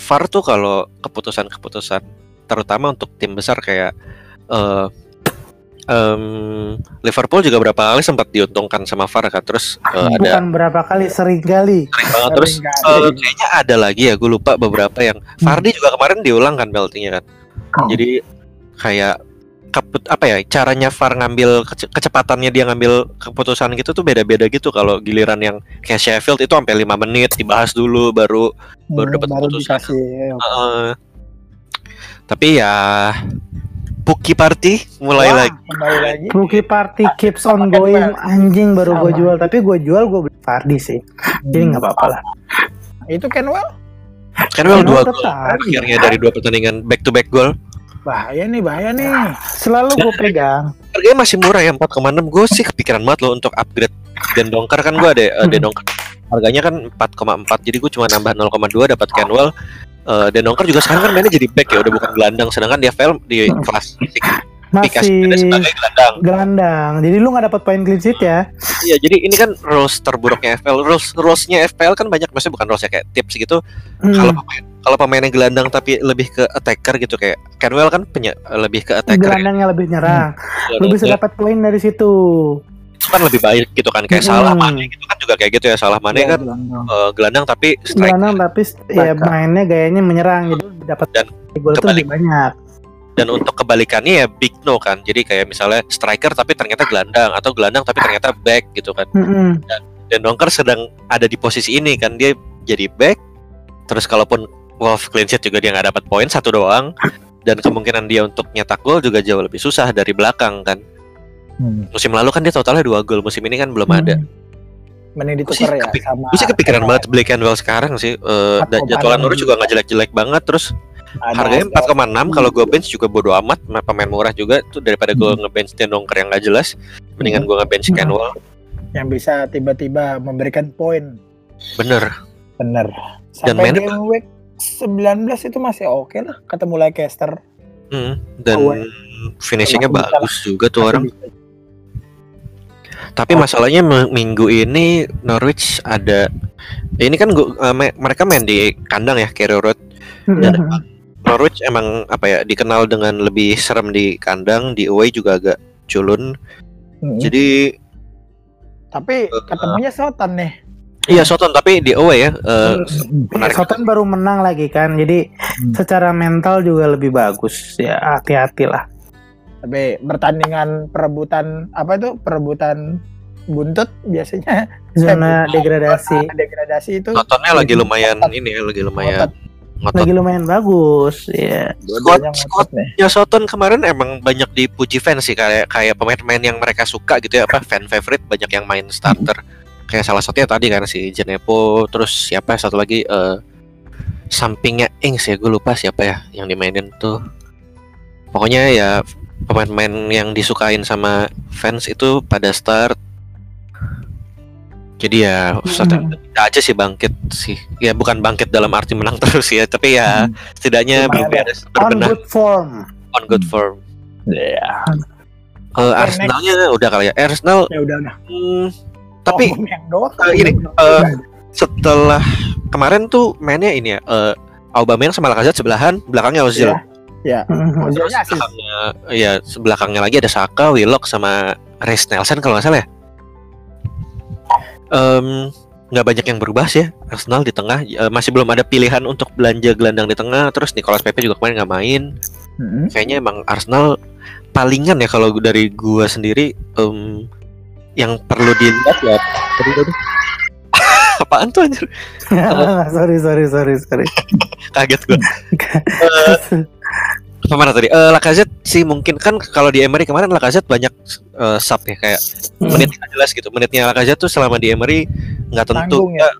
VAR tuh kalau keputusan-keputusan terutama untuk tim besar kayak eh em, Liverpool juga berapa kali sempat diuntungkan sama VAR kan terus eh, ada Bukan berapa kali, sering kali. sering banget terus Sering kali. kayaknya ada lagi ya gue lupa beberapa yang Fardi juga kemarin diulang kan penaltinya kan Oh. jadi kayak keput apa ya caranya VAR ngambil kece- kecepatannya dia ngambil keputusan gitu tuh beda-beda gitu kalau giliran yang kayak Sheffield itu sampai lima menit dibahas dulu baru baru Hmm, dapat baru keputusan. dikasih. Heeh. tapi ya Puki Party mulai Wah, lagi. Kembali lagi. Rookie party keeps on going. Kenwell. anjing baru gue jual. Tapi gue jual gue beli Fardi sih. Jadi nggak apa-apa lah. Itu Kenwell? Kan well dua gol tetap? akhirnya dari dua pertandingan back to back goal bahaya nih, bahaya nih. selalu gue pegang. harganya masih murah ya 4,6 gue sih kepikiran banget loh untuk upgrade dan dongker kan gue ada uh, Hmm. dongker harganya kan 4,4 jadi gue cuma nambah 0,2 dapat Canwell uh, dan dongker juga sekarang kan mainnya jadi back ya udah bukan gelandang sedangkan dia fail di Hmm. kelas dikasih masih sebagai gelandang. gelandang. Jadi lu nggak dapat poin clean sheet ya? Iya jadi ini kan rules terburuknya FPL rules rulesnya FPL kan banyak maksudnya bukan rulesnya kayak tips gitu. Hmm. kalau pemain kalau pemainnya gelandang tapi lebih ke attacker gitu kayak Canwell kan punya lebih ke attacker ya. gelandangnya lebih nyerang. Lu bisa dapat poin dari situ itu kan lebih baik gitu kan kayak Hmm. salah Mane gitu kan juga kayak gitu ya salah Mane kan uh, gelandang tapi strike. Gelandang tapi ya mainnya gayanya menyerang lu dapat Dan gol tuh kebalik. lebih banyak. dan untuk kebalikannya ya big no kan. Jadi kayak misalnya striker tapi ternyata gelandang atau gelandang tapi ternyata back gitu kan. Mm-mm. dan Donker sedang ada di posisi ini kan dia jadi back. Terus kalaupun Wolf clean sheet juga dia nggak dapat poin satu doang. Dan kemungkinan dia untuk nyetak gol juga jauh lebih susah dari belakang kan Hmm. musim lalu kan dia totalnya dua gol musim ini kan belum ada mending ditukar ya kepi- sama gue sih kepikiran banget beli Kenwell sekarang sih. Eh, dan 4,6 jadwalan Norwich juga nggak jelek-jelek banget. Terus Ada harganya Asbel. 4,6 kalau gue bench juga bodo amat ma- pemain murah juga tuh daripada gue Hmm. ngebench Dendongker yang nggak jelas mendingan gue ngebench Hmm. Kenwell yang bisa tiba-tiba memberikan poin bener bener Dan sampai mainnya- game week 19 itu masih oke lah ketemu Leicester Hmm, dan Away. finishingnya bagus juga tuh orang bisa. Tapi masalahnya me- minggu ini Norwich ada ini kan gua, eh, me- mereka main di kandang ya Carrow Road dan Mm-mm. emang Norwich emang apa ya dikenal dengan lebih serem di kandang di away juga agak culun Mm-mm. jadi tapi ketemunya Soton nih iya Soton tapi di away ya eh, menarik Soton baru menang lagi kan, jadi Hmm. secara mental juga lebih bagus. Ya hati-hati lah. Tapi pertandingan perebutan apa itu? Perebutan buntut biasanya. Zona degradasi. Zona degradasi itu Sotonnya lagi lumayan ini ya lagi lumayan ngotot. lagi lumayan bagus. Ya. dua-duanya Scott- Ya Soton kemarin emang banyak dipuji fans sih kayak kayak pemain-pemain yang mereka suka gitu ya apa fan favorite banyak yang main starter. Kayak salah satunya tadi kan si Jenepo terus siapa satu lagi eh sampingnya Ings ya gue lupa siapa ya yang dimainin tuh. Pokoknya ya pemain-pemain yang disukain sama fans itu pada start. Jadi ya Soton aja sih bangkit sih. Ya bukan bangkit dalam arti menang terus ya tapi ya setidaknya Lumayan ya. berberes On berbenah. good form. on good form. Ya Eh, Arsenalnya udah kali ya. Arsenal, ya udah udah. hmm, tapi Oh, yang eh, ini, eh, setelah kemarin tuh mainnya ini ya, eh, Aubameyang sama Lacazette sebelahan, belakangnya Ozil. Ya. Terus belakangnya, ya sebelakangnya lagi ada Saka, Willock sama Reece Nelson kalau nggak salah ya. Nggak banyak yang berubah sih ya. Arsenal di tengah Eh, masih belum ada pilihan untuk belanja gelandang di tengah. Terus Nicolas Pepe juga kemarin nggak main. Mm-mm. kayaknya emang Arsenal palingan ya kalau dari gua sendiri em, yang perlu dilihat ya aduh. apaan tuh anjir sorry sorry sorry sorry. kaget gua Eh, apa mana tadi? Eh Lacazette sih mungkin kan kalau di Emery kemarin Lacazette banyak eh, sub ya kayak menit nggak jelas gitu. Menitnya Lacazette tuh selama di Emery nggak tentu Tanggung ya.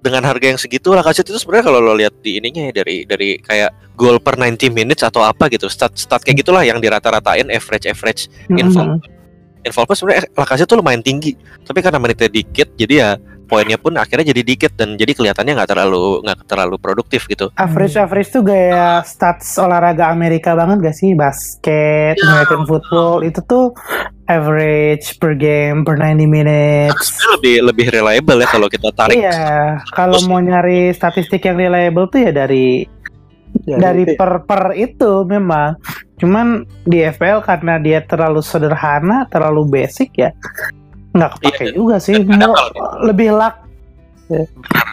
Dengan harga yang segitu Lacazette itu sebenarnya kalau lo lihat di ininya ya dari dari kayak gol per 90 minutes atau apa gitu stat stat kayak gitulah yang dirata-ratain average average info involvement sebenarnya Lacazette tuh lumayan tinggi tapi karena menitnya dikit jadi ya poinnya pun akhirnya jadi dikit dan jadi kelihatannya nggak terlalu nggak terlalu produktif gitu Average average tuh gaya stats olahraga Amerika banget gak sih? Basket, American football itu tuh average per game per 90 minutes. Lebih lebih reliable ya kalau kita tarik Iya, kalau mau nyari statistik yang reliable tuh ya dari Ya, dari gitu. per per itu memang. Cuman di FPL karena dia terlalu sederhana, terlalu basic ya nggak kepake Iya, juga sih. dan kadang kalau- lebih luck.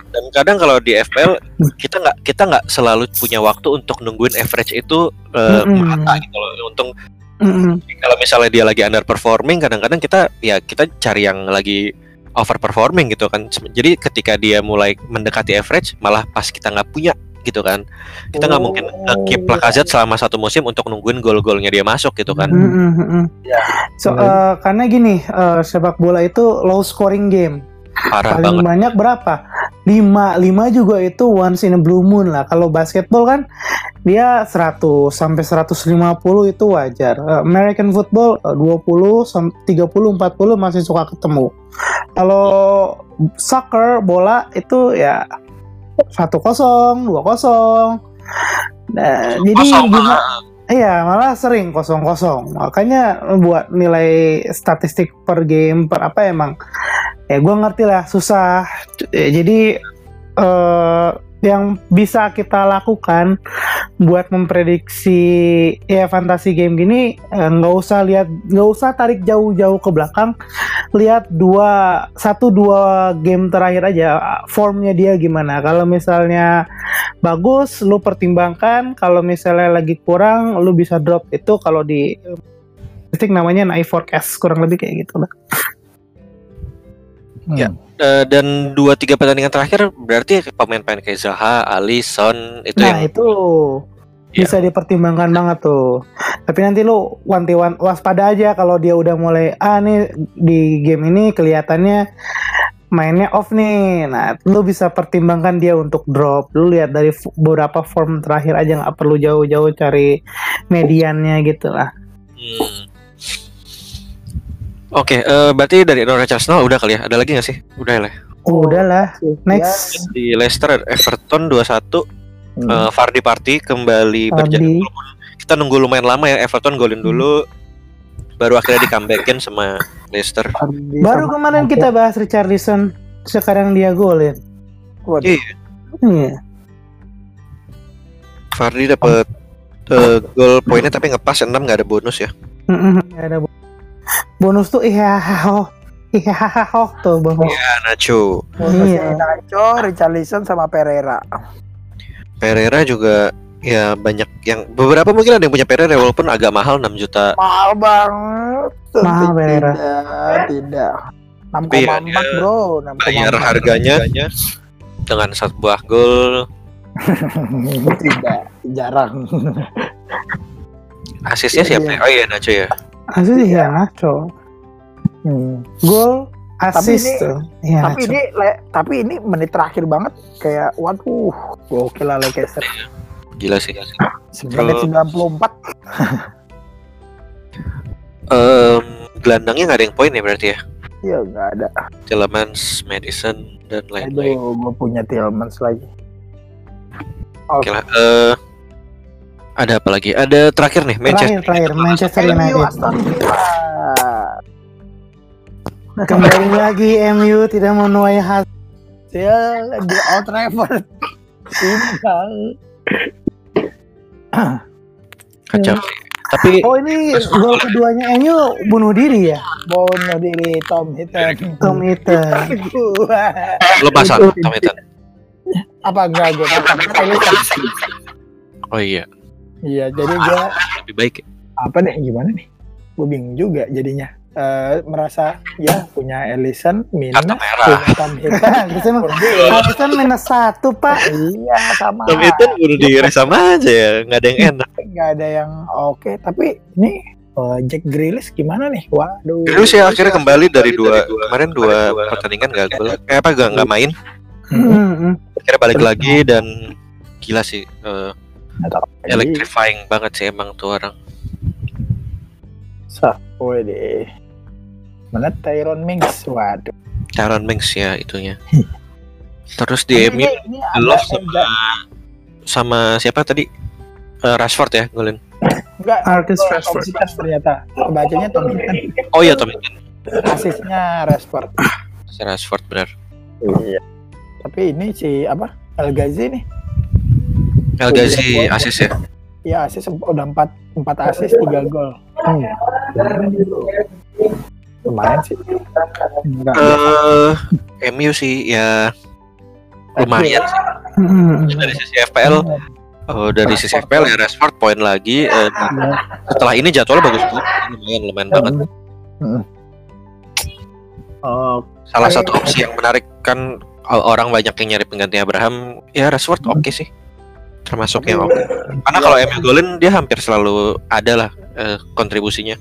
dan kadang kalau di FPL kita nggak kita nggak selalu punya waktu untuk nungguin average itu eh, Mm-mm. merata gitu loh untung Mm-mm. kalau misalnya dia lagi underperforming kadang-kadang kita ya kita cari yang lagi overperforming gitu kan jadi ketika dia mulai mendekati average malah pas kita nggak punya gitu kan kita nggak mungkin keep Oh. Lacazette selama satu musim untuk nungguin gol-golnya dia masuk gitu kan mm-mm. Ya. So, eh, karena gini, eh, sepak bola itu low scoring game. parah Paling banget banyak berapa? 5. 5 juga itu once in a blue moon lah. Kalau basketball kan dia 100 sampai 150 itu wajar. Eh, American football eh, 20 sam- 30 40 masih suka ketemu. Kalau soccer bola itu ya 1-0, 2-0. Nah, jadi Kosong, gimana? Iya, malah sering kosong-kosong. Makanya buat nilai statistik per game per apa emang ya gue ngerti lah susah. Jadi eh yang bisa kita lakukan buat memprediksi ya fantasi game gini eh, nggak usah lihat nggak usah tarik jauh-jauh ke belakang. Lihat dua satu dua game terakhir aja formnya dia gimana. Kalau misalnya bagus lu pertimbangkan. Kalau misalnya lagi kurang lu bisa drop. Itu kalau di statistik namanya night forecast kurang lebih kayak gitu lah. Ya. Eh, dan dua tiga pertandingan terakhir berarti pemain-pemain kayak Zaha, Ali, Son itu nah yang itu Ya. bisa dipertimbangkan banget tuh tapi nanti lu wanti wan waspada aja kalau dia udah mulai ah nih di game ini kelihatannya mainnya off nih. Nah, lu bisa pertimbangkan dia untuk drop. Lu lihat dari beberapa form terakhir aja nggak perlu jauh-jauh cari mediannya gitu lah. Hmm. Oke, eh, berarti dari Norwich Arsenal udah kali ya? Ada lagi nggak sih? Udah lah. Oh, udahlah. Ya, Next. Di Leicester Everton 2-1 hmm. Eh, Vardy Party kembali berjalan kita nunggu lumayan lama ya Everton golin dulu baru akhirnya di comebackin sama Leicester Baru sama kemarin kita bahas Richarlison, sekarang dia golin. Waduh, Iya. Iya. Vardy dapet eh, gol poinnya tapi ngepas 6 nggak ada bonus ya nggak ada bo- bonus tuh iya ho iya ho tuh bonus. ya Nacho bonusnya Iya. Nacho, Richarlison sama Pereira. Pereira juga ya banyak yang beberapa mungkin ada yang punya Pereira walaupun agak mahal 6 juta Mahal banget. Mahal, Pereira. Tidak, tidak. Tapi ya, 6,4 dia bro, 6,4. bayar harganya dengan satu buah gol tidak, jarang. asisnya Iya, siapa iya. ya? oh iya Nacho ya Asli ya Nacho. Hmm. Gol Tapi assist ini- tuh. Iya tapi ini le- tapi ini menit terakhir banget kayak waduh gokil lah Leicester. Gila sih menit 94 Em, gelandangnya nggak ada yang poin ya berarti ya? Ya nggak ada. Tillemans, Madison dan lain-lain. Aduh gue punya Tillmans lagi. Oke lah. eh, ada apa lagi? Ada terakhir nih Manchester. Terakhir terakhir Manchester United. Kembali lagi MU tidak menuai hasil. di Old Trafford tinggal Kacau. Tapi Oh ini gol keduanya MU bunuh diri ya. bunuh diri Tom Hinton Tom Hitter. pasang Tom Hinton. apa enggak gue Oh iya, iya jadi gue lebih baik. ya. apa deh gimana nih gue bingung juga jadinya Eh, merasa ya punya Ellison minus punya Tom Hinton minus satu pak. iya sama Tom Hinton bunuh diri sama aja ya, nggak ada yang enak. nggak ada yang oke tapi ini eh, Jack Grealish gimana nih waduh Terus ya akhirnya kembali dari dua kemarin dua pertandingan gagal. Eh apa gak nggak main? Hmm, Akhirnya balik lagi dan gila sih. eh, Jadi, electrifying banget sih emang tuh orang. sah deh mana Tyrone Mings waduh Taron Mings ya itunya. Terus di MU Love sama sama siapa tadi? Eh, Rashford ya golin. enggak Artis Tom Rashford. Ternyata bacanya Tom Hinton Oh iya Tom Hinton. asisnya Rashford Si Rashford benar. iya tapi ini si apa El Ghazi nih El Ghazi asis ya. ya asis udah empat empat asis tiga gol hmm. lumayan sih enggak Eh, MU sih ya lumayan sih. Hmm. dari sisi FPL. Oh, dari sisi FPL ya Rashford poin lagi. Eh, setelah ini jadwalnya bagus banget. Lumayan lumayan banget. Oh, Salah satu opsi yang menarik kan orang banyak yang nyari pengganti Abraham. Ya Rashford oke sih. Termasuk yang oke. Karena kalau MU golin dia hampir selalu ada lah eh, kontribusinya.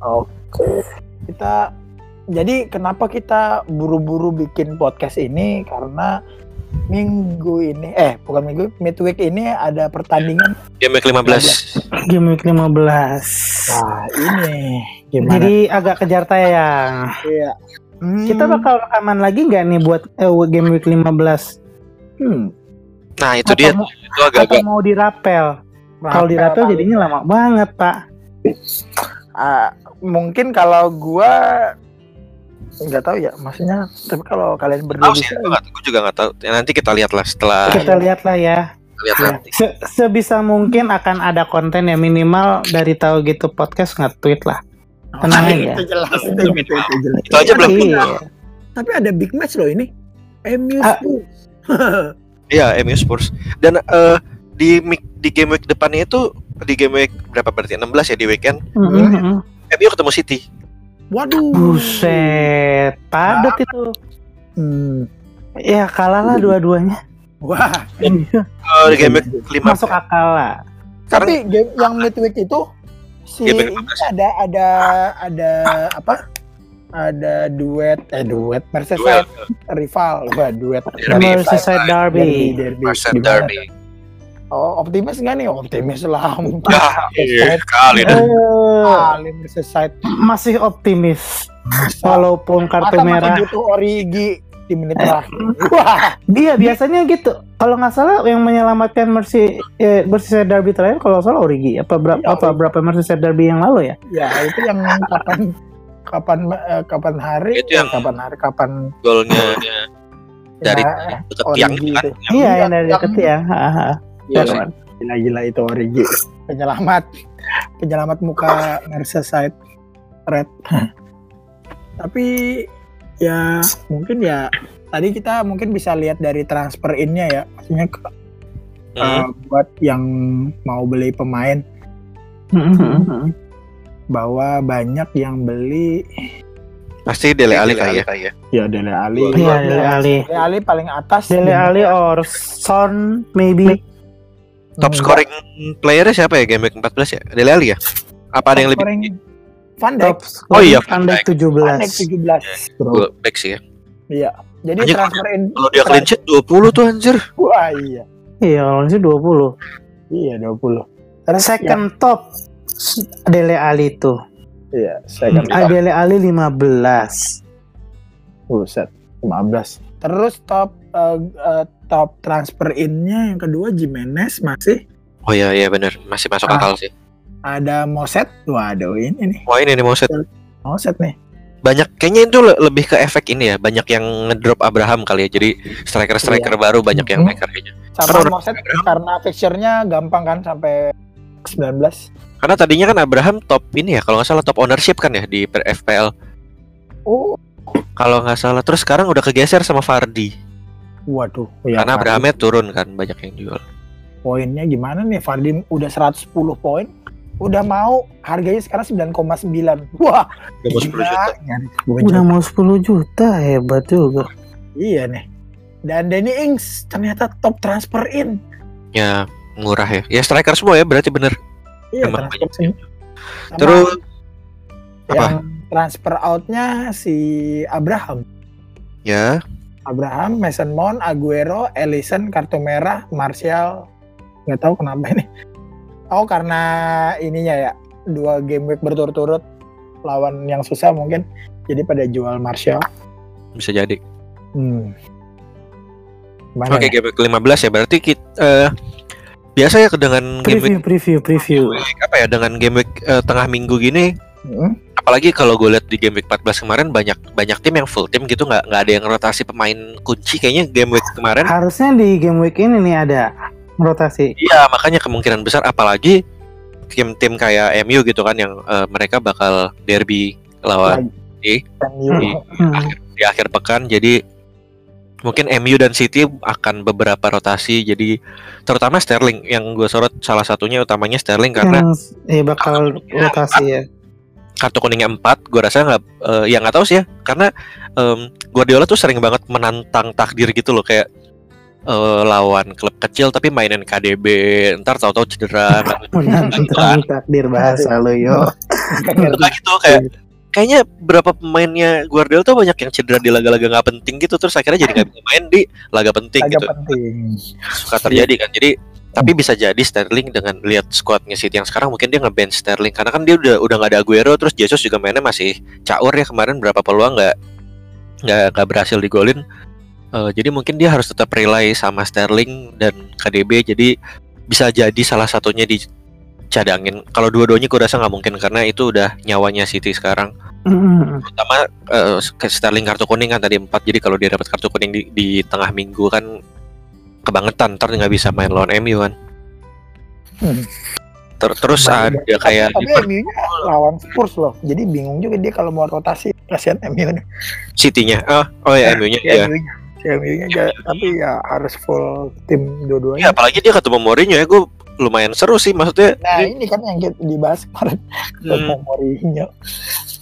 Oke. Kita jadi kenapa kita buru-buru bikin podcast ini karena minggu ini eh bukan minggu midweek ini ada pertandingan. Game week 15. Game week 15. Wah, ini gimana? Jadi agak kejar tayang. Iya. Hmm, Kita bakal rekaman lagi nggak nih buat eh, game week 15? Hmm, Nah, itu Atau dia mau- itu agak-agak Atau mau dirapel? Kalau dirapel rapel jadinya lama banget pak. Ah, mungkin kalau gua nggak tahu ya maksudnya tapi kalau kalian berdua sih, bisa gue nggak- gue juga nggak tahu. Ya, nanti kita lihat lah setelah Kita lihat lah ya. lihat nanti. Se- sebisa mungkin akan ada konten ya minimal dari tahu gitu podcast nge-tweet lah. Tenang Ah, aja. itu jelas itu, itu, itu jelas. Itu aja belum Iya. tapi ada big match loh ini MU. Iya, MU Spurs. Dan eh, di mi- di game week depannya itu di game week berapa berarti? 16 ya di weekend. Mhm. MU ketemu City. waduh Buset, padat itu. Hmm. Ya kalah lah dua-duanya. wah Eh, di game week 5 Masuk akal lah. tapi game yang midweek itu si Game week ini 15. ada ada ada apa ada duet eh duet Merseyside rival wah duet Derby. Merseyside Derby. derby, Merseyside Gimana? Derby. Oh, optimis nggak nih? Optimis lah. Ya, iya, kali dah. Eh, Kali Merseyside. masih optimis Masa, walaupun kartu masa merah. masih butuh Origi di menit terakhir. Wah, Dia biasanya gitu. Kalau nggak salah yang menyelamatkan Mercy eh, Merseyside Derby terakhir kalau salah Origi apa berapa Iya, apa berapa Merseyside Derby yang lalu ya? ya itu yang kapan kapan eh, kapan hari? Itu yang- kapan hari kapan Golnya dari ya, deket tiang kan. Iya Iya, yang dari deket ya. Ha, ha. Iya Ya, sih. kawan. Gila-gila itu Origi. Penyelamat. Penyelamat muka Merseyside Red. Tapi ya mungkin ya tadi kita mungkin bisa lihat dari transfer innya ya. Maksudnya ke- Hmm. uh, buat yang mau beli pemain Hmm, hmm, hmm. Bahwa banyak yang beli Pasti Dele Alli kali ya. ya Dele Ali. Iya, Dele Alli. Dele Ali paling atas. Dele Ali or Son maybe. Top scoring playernya siapa ya game week 14 ya? Dele Alli ya? Apa ada yang lebih tinggi? Van Dijk. Top Oh iya, Van Dijk Van Dijk 17. 17. Bro. Back sih ya. Iya. Jadi Anjir, transfer in Kalau dia clean sheet 20 tuh anjir. Wah, iya. Iya, sih 20. Iya 20. Terus Second top Dele Ali tuh. ya, iya, second Ah, Dele Ali 15. Buset, 15. Terus top eh, eh, top transfer in-nya yang kedua Jimenez masih Oh iya iya benar, masih masuk Ah. akal sih. ada Moset. Waduh, ini nih. Wah ini nih mau set Moset nih. banyak kayaknya itu le- lebih ke efek ini ya, banyak yang ngedrop Abraham kali ya. Jadi striker-striker baru banyak yang Mhm. naik harganya. Sama Karena Moset karena fixture-nya gampang kan sampai 19. Karena tadinya kan Abraham top ini ya, kalau nggak salah top ownership kan ya di per- FPL. Oh, Kalau nggak salah, terus sekarang udah kegeser sama Fardi. waduh. Ya, Karena. Abrahamnya turun kan, banyak yang jual. poinnya gimana nih? Fardi udah 110 poin. Udah mau harganya sekarang 9,9. Wah, Udah mau 10 gila. juta. Nyari 10 Udah mau 10 juta, hebat juga. Iya nih. Dan Danny Ings ternyata top transfer in. Ya murah ya. Ya striker semua ya, berarti bener. Iya, Emang transfer banyak. Sama Terus yang transfer outnya si Abraham. ya Abraham, Mason Mount, Aguero, Ellison, kartu merah, Martial. Nggak tahu kenapa ini. Oh karena ininya ya dua game week berturut-turut lawan yang susah mungkin. Jadi pada jual Martial. bisa jadi. Hmm. Oke, nih? game week 15 ya. Berarti kita eh, biasa ya dengan game week Preview, preview, preview. apa ya dengan game week eh, tengah minggu gini Hmm? apalagi kalau gue lihat di game week 14 kemarin banyak banyak tim yang full tim gitu nggak nggak ada yang rotasi pemain kunci kayaknya game week kemarin Harusnya di game week ini nih ada rotasi. iya makanya kemungkinan besar apalagi tim-tim kayak MU gitu kan yang eh, mereka bakal derby lawan di- you- di- Hmm. di akhir pekan jadi mungkin MU dan City akan beberapa rotasi jadi terutama Sterling yang gue sorot salah satunya utamanya Sterling karena Yang eh, bakal rotasi ya. kartu kuningnya 4 gue rasa nggak eh, ya nggak tahu sih ya karena em, Guardiola tuh sering banget menantang takdir gitu loh kayak eh, lawan klub kecil tapi mainin KDB ntar tahu-tahu cedera Menantang takdir bahasa lo yo. nggak gitu kayak kayaknya berapa pemainnya Guardiola tuh banyak yang cedera di laga-laga nggak penting gitu terus akhirnya jadi nggak bisa main di laga penting agak gitu. penting. suka terjadi kan. Jadi tapi bisa jadi Sterling dengan lihat squadnya City yang sekarang mungkin dia nge-bench Sterling karena kan dia udah udah nggak ada Aguero terus Jesus juga mainnya masih caur ya kemarin berapa peluang nggak nggak nggak berhasil digolin. Eh, jadi mungkin dia harus tetap rely sama Sterling dan KDB jadi bisa jadi salah satunya dicadangin kalau dua-duanya gue rasa nggak mungkin karena itu udah nyawanya City sekarang Hmm. terutama eh, ke Sterling kartu kuning kan tadi 4 jadi kalau dia dapat kartu kuning di, di tengah minggu kan kebangetan ntar nggak bisa main lawan MU kan Hmm. Ter- terus Baik, ada kayak Tapi MU-nya lawan Spurs loh. Jadi bingung juga dia kalau mau rotasi. Kasihan MU. City-nya oh, oh ya MU-nya ya MU-nya. Si MU-nya ja- tapi ya harus full tim ya dua-duanya. apalagi dia ketemu Mourinho ya gue lumayan seru sih maksudnya Nah ini- ini kan yang kita dibahas kemarin hmm, ketemu Mourinho.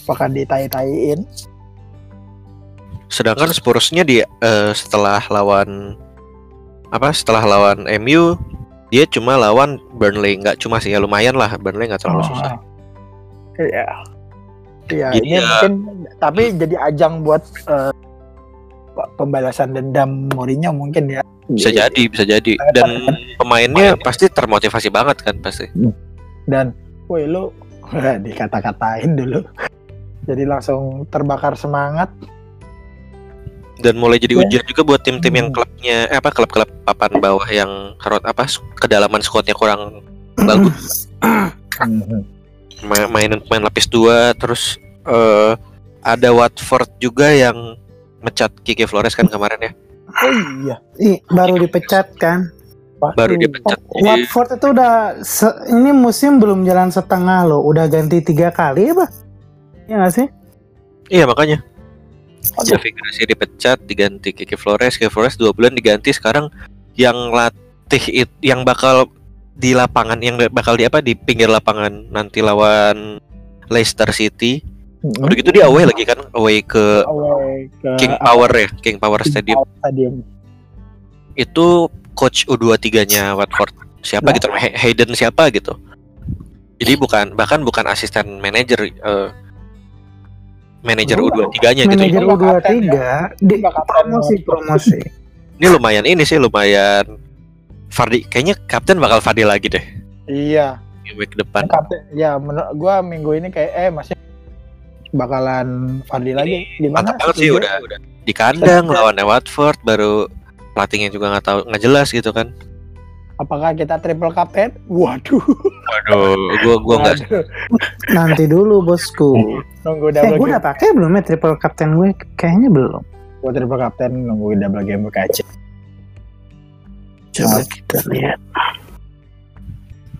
Apakah ditai-taiin? sedangkan Spursnya di eh, setelah lawan apa setelah lawan MU dia cuma lawan Burnley nggak cuma sih ya lumayan lah Burnley nggak terlalu susah Iya. Iya, ini Iya. mungkin tapi jadi ajang buat eh, pembalasan dendam Mourinho mungkin ya. Bisa jadi, bisa jadi. Dan pemainnya pasti termotivasi banget kan pasti. Dan, woi lu dikata-katain dulu. Jadi langsung terbakar semangat. Dan mulai jadi Ya. ujian juga buat tim-tim yang Hmm. klubnya eh, apa klub-klub papan bawah yang karot apa kedalaman squadnya kurang bagus. Ma- mainin pemain lapis dua terus eh ada Watford juga yang mecat Kike Flores kan kemarin ya. Oh iya. Ih, baru dipecat kan. Baru Waduh. dipecat. Jadi, Watford itu udah se- ini musim belum jalan setengah loh, udah ganti tiga kali ya, Pak? Iya nggak sih? iya makanya. Aduh. Javi Gracia dipecat, diganti Kike Flores, Kike Flores dua bulan diganti sekarang yang latih it, yang bakal di lapangan yang bakal di apa di pinggir lapangan nanti lawan Leicester City. Mm-mm. Udah gitu dia away lagi kan, away ke Away ke King Power ya, King Power Stadium. Stadium. Itu coach U23-nya Watford. Siapa Nah. gitu, Hay- Hayden siapa gitu. Jadi bukan bahkan bukan asisten manajer eh, manajer Oh, U23-nya gitu. Manajer Itu bakal U23 di Bakal promosi promosi. Ini lumayan ini sih lumayan Fardi kayaknya kapten bakal Fardi lagi deh Iya. week depan. Kapten, ya menurut gua minggu ini kayak eh masih bakalan Fadli lagi gimana? Mantap banget sih udah udah di kandang lawan Watford baru pelatihnya juga nggak tahu nggak jelas gitu kan. Apakah kita triple kapten? Waduh. Waduh, gua gua nggak Waduh. Nanti dulu bosku. nunggu Eh, double gue udah game. pakai belum ya triple captain gue? Kayaknya belum. Gua triple kapten nunggu double game aja. Coba kita lihat.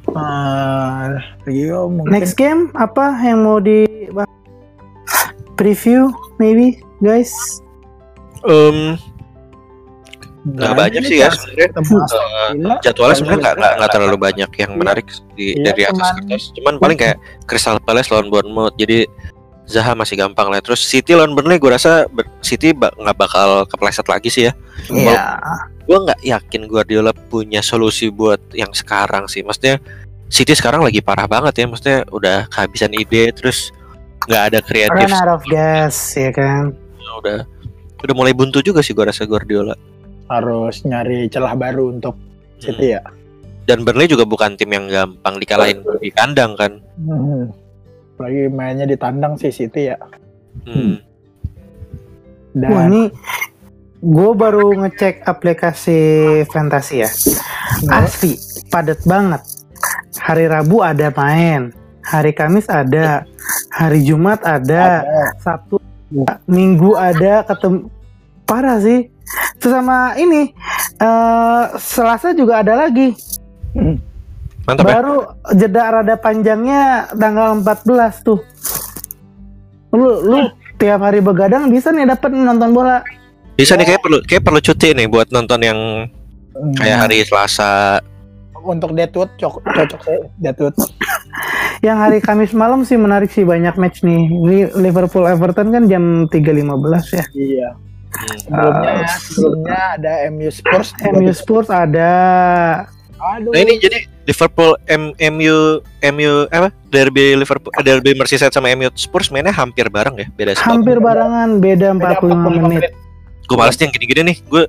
Uh, Rio mungkin Next game apa yang mau di preview maybe guys? Em, nggak banyak sih ya sebenarnya. Eh, jadwalnya sebenarnya nggak nggak nggak terlalu banyak yang Iya. menarik di Iya, dari atas kertas. Cuman paling kayak Crystal Palace lawan Bournemouth. Jadi Zaha masih gampang lah. Terus City lawan Burnley gue rasa City ba- nggak bakal kepleset lagi sih ya. Iya. gue nggak yakin Guardiola punya solusi buat yang sekarang sih. Maksudnya City sekarang lagi parah banget ya. Maksudnya udah kehabisan ide, terus nggak ada kreatif. Run out of gas ya kan. Udah udah mulai buntu juga sih gue rasa Guardiola. harus nyari celah baru untuk City ya. Dan Burnley juga bukan tim yang gampang dikalahin di kandang kan. Hmm. Lagi mainnya di tandang sih City ya. Hmm. Dan Wah ini gue baru ngecek aplikasi fantasi ya. Asli padat banget. Hari Rabu ada main, hari Kamis ada, hari Jumat ada, ada Sabtu ada, Minggu ada ketemu parah sih. Terus sama ini eh Selasa juga ada lagi. Mantap ya. Baru jeda rada panjangnya tanggal 14 tuh. Lu lu tiap hari begadang bisa nih dapat nonton bola. Bisa nih kayak perlu kayak perlu cuti nih buat nonton yang Hmm. kayak hari Selasa. untuk Deadwood cocok, cocok sih Deadwood. Yang hari Kamis malam sih menarik sih banyak match nih. Ini Liverpool Everton kan jam 3.15 ya. Iya. Hmm. Sebelumnya Ah. sebelumnya ada MU Spurs. MU Spurs ada Aduh. Nah ini jadi Liverpool M, MU MU apa derby Liverpool eh, derby Merseyside sama MU Spurs mainnya hampir bareng ya beda spot. hampir barangan beda Beda 45 menit. Gue males nih yang gini-gini nih. Gue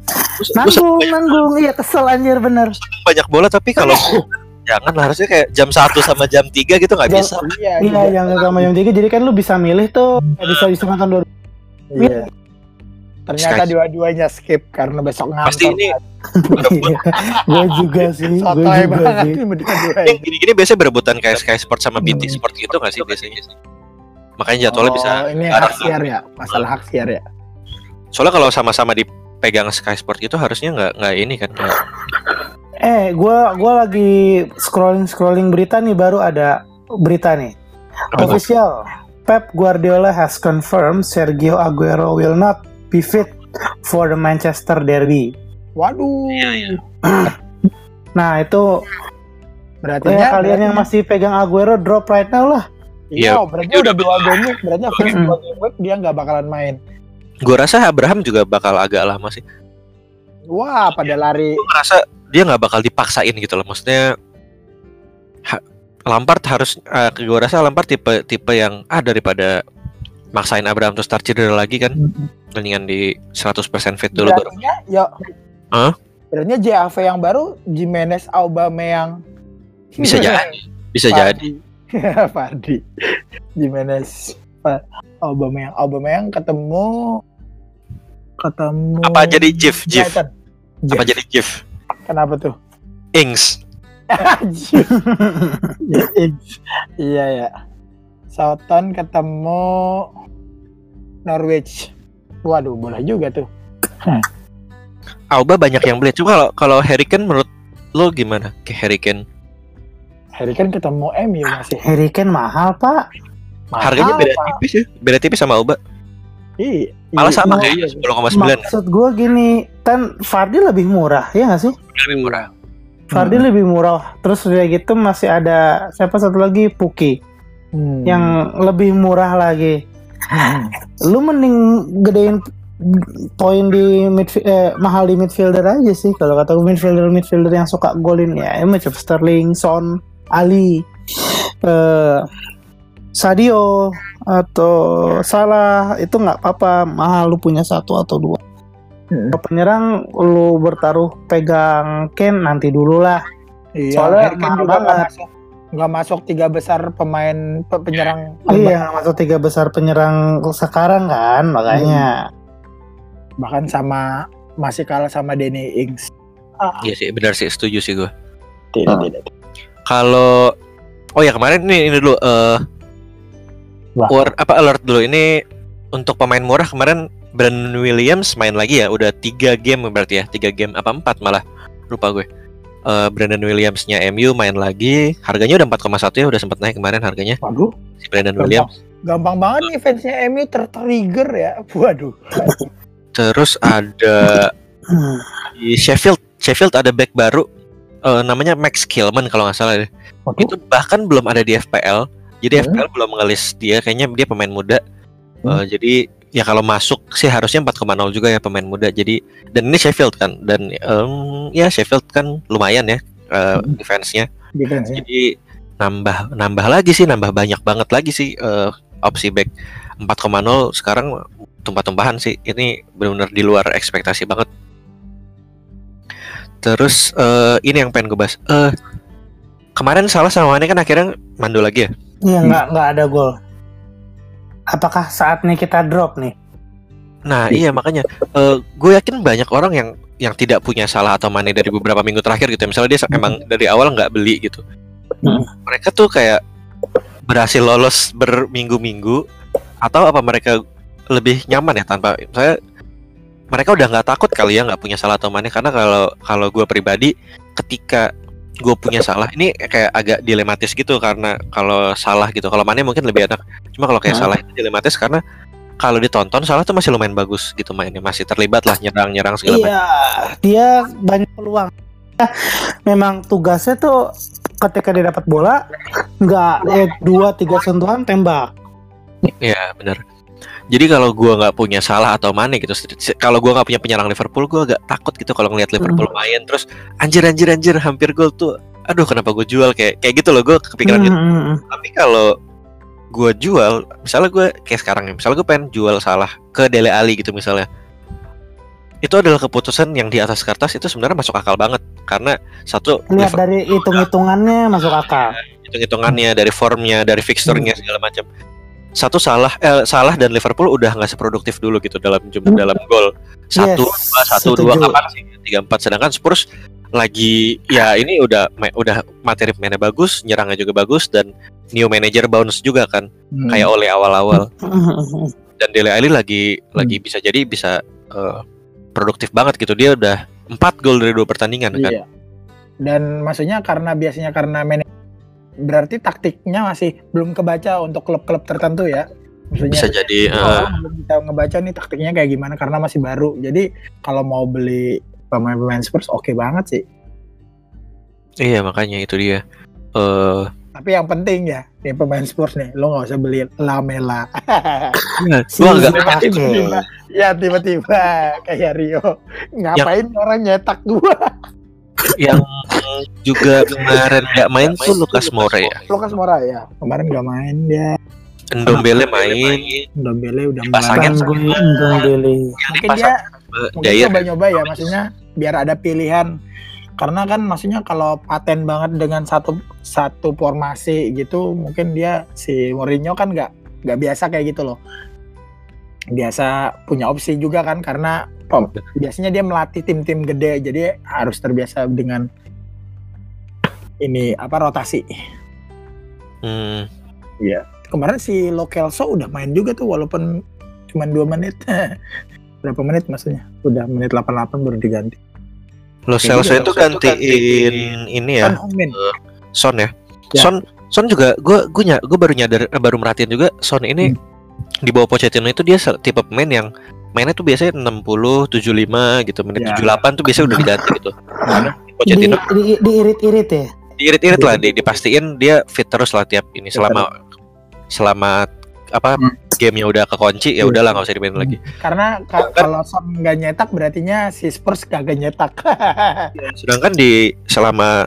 Nanggung, nanggung. Iya kesel anjir bener. banyak bola tapi kalau jangan lah harusnya kayak jam 1 sama jam 3 gitu nggak bisa. Iya, Iya yang sama jam 3 jadi kan lu bisa milih tuh. Bisa bisa nonton dua Iya. Ternyata dua-duanya skip karena besok ngantor. Pasti ini gue juga sih, gue juga banget sih. yang gini-gini biasanya berebutan kayak Sky Sport sama BT Sport gitu nggak sih biasanya? Makanya jadwalnya bisa Oh, ini hak siar ya, masalah hak siar ya. Soalnya kalau sama-sama dipegang Sky Sport itu harusnya nggak nggak ini kan nggak- Eh, gue gua lagi scrolling scrolling berita nih baru ada berita nih. Official. Pep Guardiola has confirmed Sergio Aguero will not be fit for the Manchester Derby. Waduh. Iya, iya. Nah itu Berarti ya, kalian yang masih pegang Aguero drop right now lah. Iya, Iya, berarti udah dua game berarti first Mm-mm. dua game dia nggak bakalan main. Gue rasa Abraham juga bakal agak lama sih. Wah, pada lari. Gue ngerasa dia nggak bakal dipaksain gitu loh. Maksudnya ha- Lampard harus, gue rasa Lampard tipe tipe yang ah daripada maksain Abraham tuh start cedera lagi kan mendingan di 100% fit dulu baru Berarti yo. Hah? Berarti JAV yang baru Jimenez Aubameyang. bisa jadi bisa jadi jadi. Fardi. Jimenez Aubameyang Aubameyang ketemu ketemu apa jadi Jif Jif apa jadi Jif Kenapa tuh? Ings. Ya, Ings. iya ya. Southampton ketemu Norwich. Waduh, boleh juga tuh. Auba banyak yang beli cuma kalau kalau Harry Kane menurut lo gimana ke Harry Kane Harry kan ketemu MU masih. Harry Kane mahal pak. harganya Mahal, beda Pak. tipis ya beda tipis sama Auba Iya. malah iya. sama kayaknya 10,9 Maksud gue gini, kan Fardi lebih murah ya nggak sih? lebih murah Fardi Hmm. lebih murah. Terus udah gitu masih ada siapa satu lagi Puki Hmm. yang lebih murah lagi. Hmm. Lu mending gedein poin di midfi- eh, mahal di midfielder aja sih kalau kata gue midfielder midfielder yang suka golin ya, ya macam Sterling, Son, Ali, eh, Sadio atau Salah itu nggak apa-apa mahal lu punya satu atau dua. Hmm. Kalau penyerang lu bertaruh pegang Ken nanti dulu lah. Iya, Soalnya mahal juga banget. masuk nggak masuk tiga besar pemain pe- penyerang Iya, masuk tiga besar penyerang sekarang kan, makanya. bahkan sama masih kalah sama Danny Ings. iya sih benar sih setuju sih gue Tidak, Ah. tidak. kalau oh ya kemarin ini ini dulu eh Wah. war- apa alert dulu ini untuk pemain murah kemarin Brandon Williams main lagi ya udah tiga game berarti ya tiga game apa empat malah lupa gue Eh Brandon Williamsnya MU main lagi harganya udah 4,1 ya udah sempat naik kemarin harganya Waduh, si Brandon Gampang. Williams gampang banget nih fansnya MU tertrigger ya. Waduh. terus ada di Sheffield Sheffield ada back baru eh, namanya Max Kilman kalau nggak salah deh Waduh. itu bahkan belum ada di FPL jadi Hmm. FPL belum ngelis dia kayaknya dia pemain muda Hmm. Eh, jadi ya kalau masuk sih harusnya 4,0 juga ya pemain muda. Jadi dan ini Sheffield kan dan em, ya Sheffield kan lumayan ya Hmm. defense-nya. Defense-nya. jadi nambah nambah lagi sih nambah banyak banget lagi sih eh, opsi back 4,0 sekarang tumpah-tumpahan sih. Ini benar-benar di luar ekspektasi banget. Terus eh, ini yang pengen gue bahas. Eh kemarin salah sama Mane kan akhirnya mandu lagi ya? Iya nggak nggak ada gol. Apakah saatnya kita drop nih? nah iya makanya eh gue yakin banyak orang yang yang tidak punya salah atau Mane dari beberapa minggu terakhir gitu ya. misalnya dia emang dari awal nggak beli gitu Hmm. mereka tuh kayak berhasil lolos berminggu-minggu atau apa mereka lebih nyaman ya tanpa saya mereka udah nggak takut kali ya nggak punya salah atau Mane karena kalau kalau gue pribadi ketika gue punya salah ini kayak agak dilematis gitu karena kalau salah gitu kalau Mane mungkin lebih enak cuma kalau kayak Hmm. salah itu dilematis karena kalau ditonton salah tuh masih lumayan bagus gitu mainnya masih terlibat lah nyerang-nyerang segala macam Iya, dia banyak peluang. Memang tugasnya tuh ketika dia dapat bola nggak eh, dua tiga sentuhan tembak. Iya benar. Jadi kalau gua nggak punya salah atau Mane gitu, kalau gua nggak punya penyerang Liverpool, gua agak takut gitu kalau ngelihat Liverpool main terus anjir anjir anjir hampir gol tuh. Aduh kenapa gue jual kayak kayak gitu loh gue kepikiran gitu. Hmm, hmm, hmm. Tapi kalau gua jual, misalnya gue kayak sekarang ya, misalnya gue pengen jual salah ke Dele Ali gitu misalnya. Itu adalah keputusan yang di atas kertas itu sebenarnya masuk akal banget karena satu Lihat Liverpool dari hitung-hitungannya masuk akal. hitung-hitungannya dari formnya dari fixturnya segala macam satu salah eh, salah dan Liverpool udah nggak seproduktif dulu gitu dalam jumlah Hmm. dalam gol. Satu Yes, dua satu dua kapan sih? Tiga empat. Sedangkan Spurs lagi ya ini udah ma- udah materi mainnya bagus nyerangnya juga bagus dan new manager bounce juga kan Hmm. kayak oleh awal-awal. Hmm, dan Dele Alli lagi lagi bisa jadi bisa eh, produktif banget gitu. Dia udah empat gol dari dua pertandingan kan. Iya. Dan maksudnya karena biasanya karena man- berarti taktiknya masih belum kebaca untuk klub-klub tertentu ya. Maksudnya bisa jadi orang belum bisa ngebaca nih taktiknya kayak gimana karena masih baru. Jadi kalau mau beli pemain-pemain Spurs oke banget sih. iya makanya itu dia eh Tapi yang penting ya, nih pemain Spurs nih, lo nggak usah beli Lamela. gua agak Oke. tiba-tiba, ya tiba-tiba kayak Rio, ngapain orang nyetak gua? Yang juga kemarin nggak main tuh Lukas Moura ya? Lukas Moura ya, kemarin nggak main dia. Ndombele main, Ndombele udah. Kan gue Ndombele. Mungkin dia mungkin coba-nyoba ya maksudnya biar ada pilihan. Karena kan maksudnya kalau paten banget dengan satu satu formasi gitu mungkin dia si Mourinho kan nggak nggak biasa kayak gitu loh. Biasa punya opsi juga kan karena oh, biasanya dia melatih tim-tim gede jadi harus terbiasa dengan ini apa rotasi. Hmm, kemarin si Lo Celso udah main juga tuh walaupun cuma dua menit. Berapa menit maksudnya? Udah menit 88 baru diganti. Lo Celso itu Celso gantiin ini ya, Son Heung-min. Son ya. Ya. Son Son juga gue gue gue baru nyadar eh, baru merhatiin juga Son ini di bawah Pochettino itu dia tipe pemain yang mainnya tuh biasanya 60 75 gitu menit Ya. 78 tuh biasanya udah diganti gitu. Nah, Di, Pochettino di, diirit-irit ya. diirit-irit lah di, dipastiin dia fit terus lah tiap ini selama selama apa Hmm. gamenya udah kekunci ya Iya. udahlah nggak usah dimainin lagi. Karena ka- kalau Son nggak nyetak berartinya si Spurs kagak nyetak. Sedangkan di selama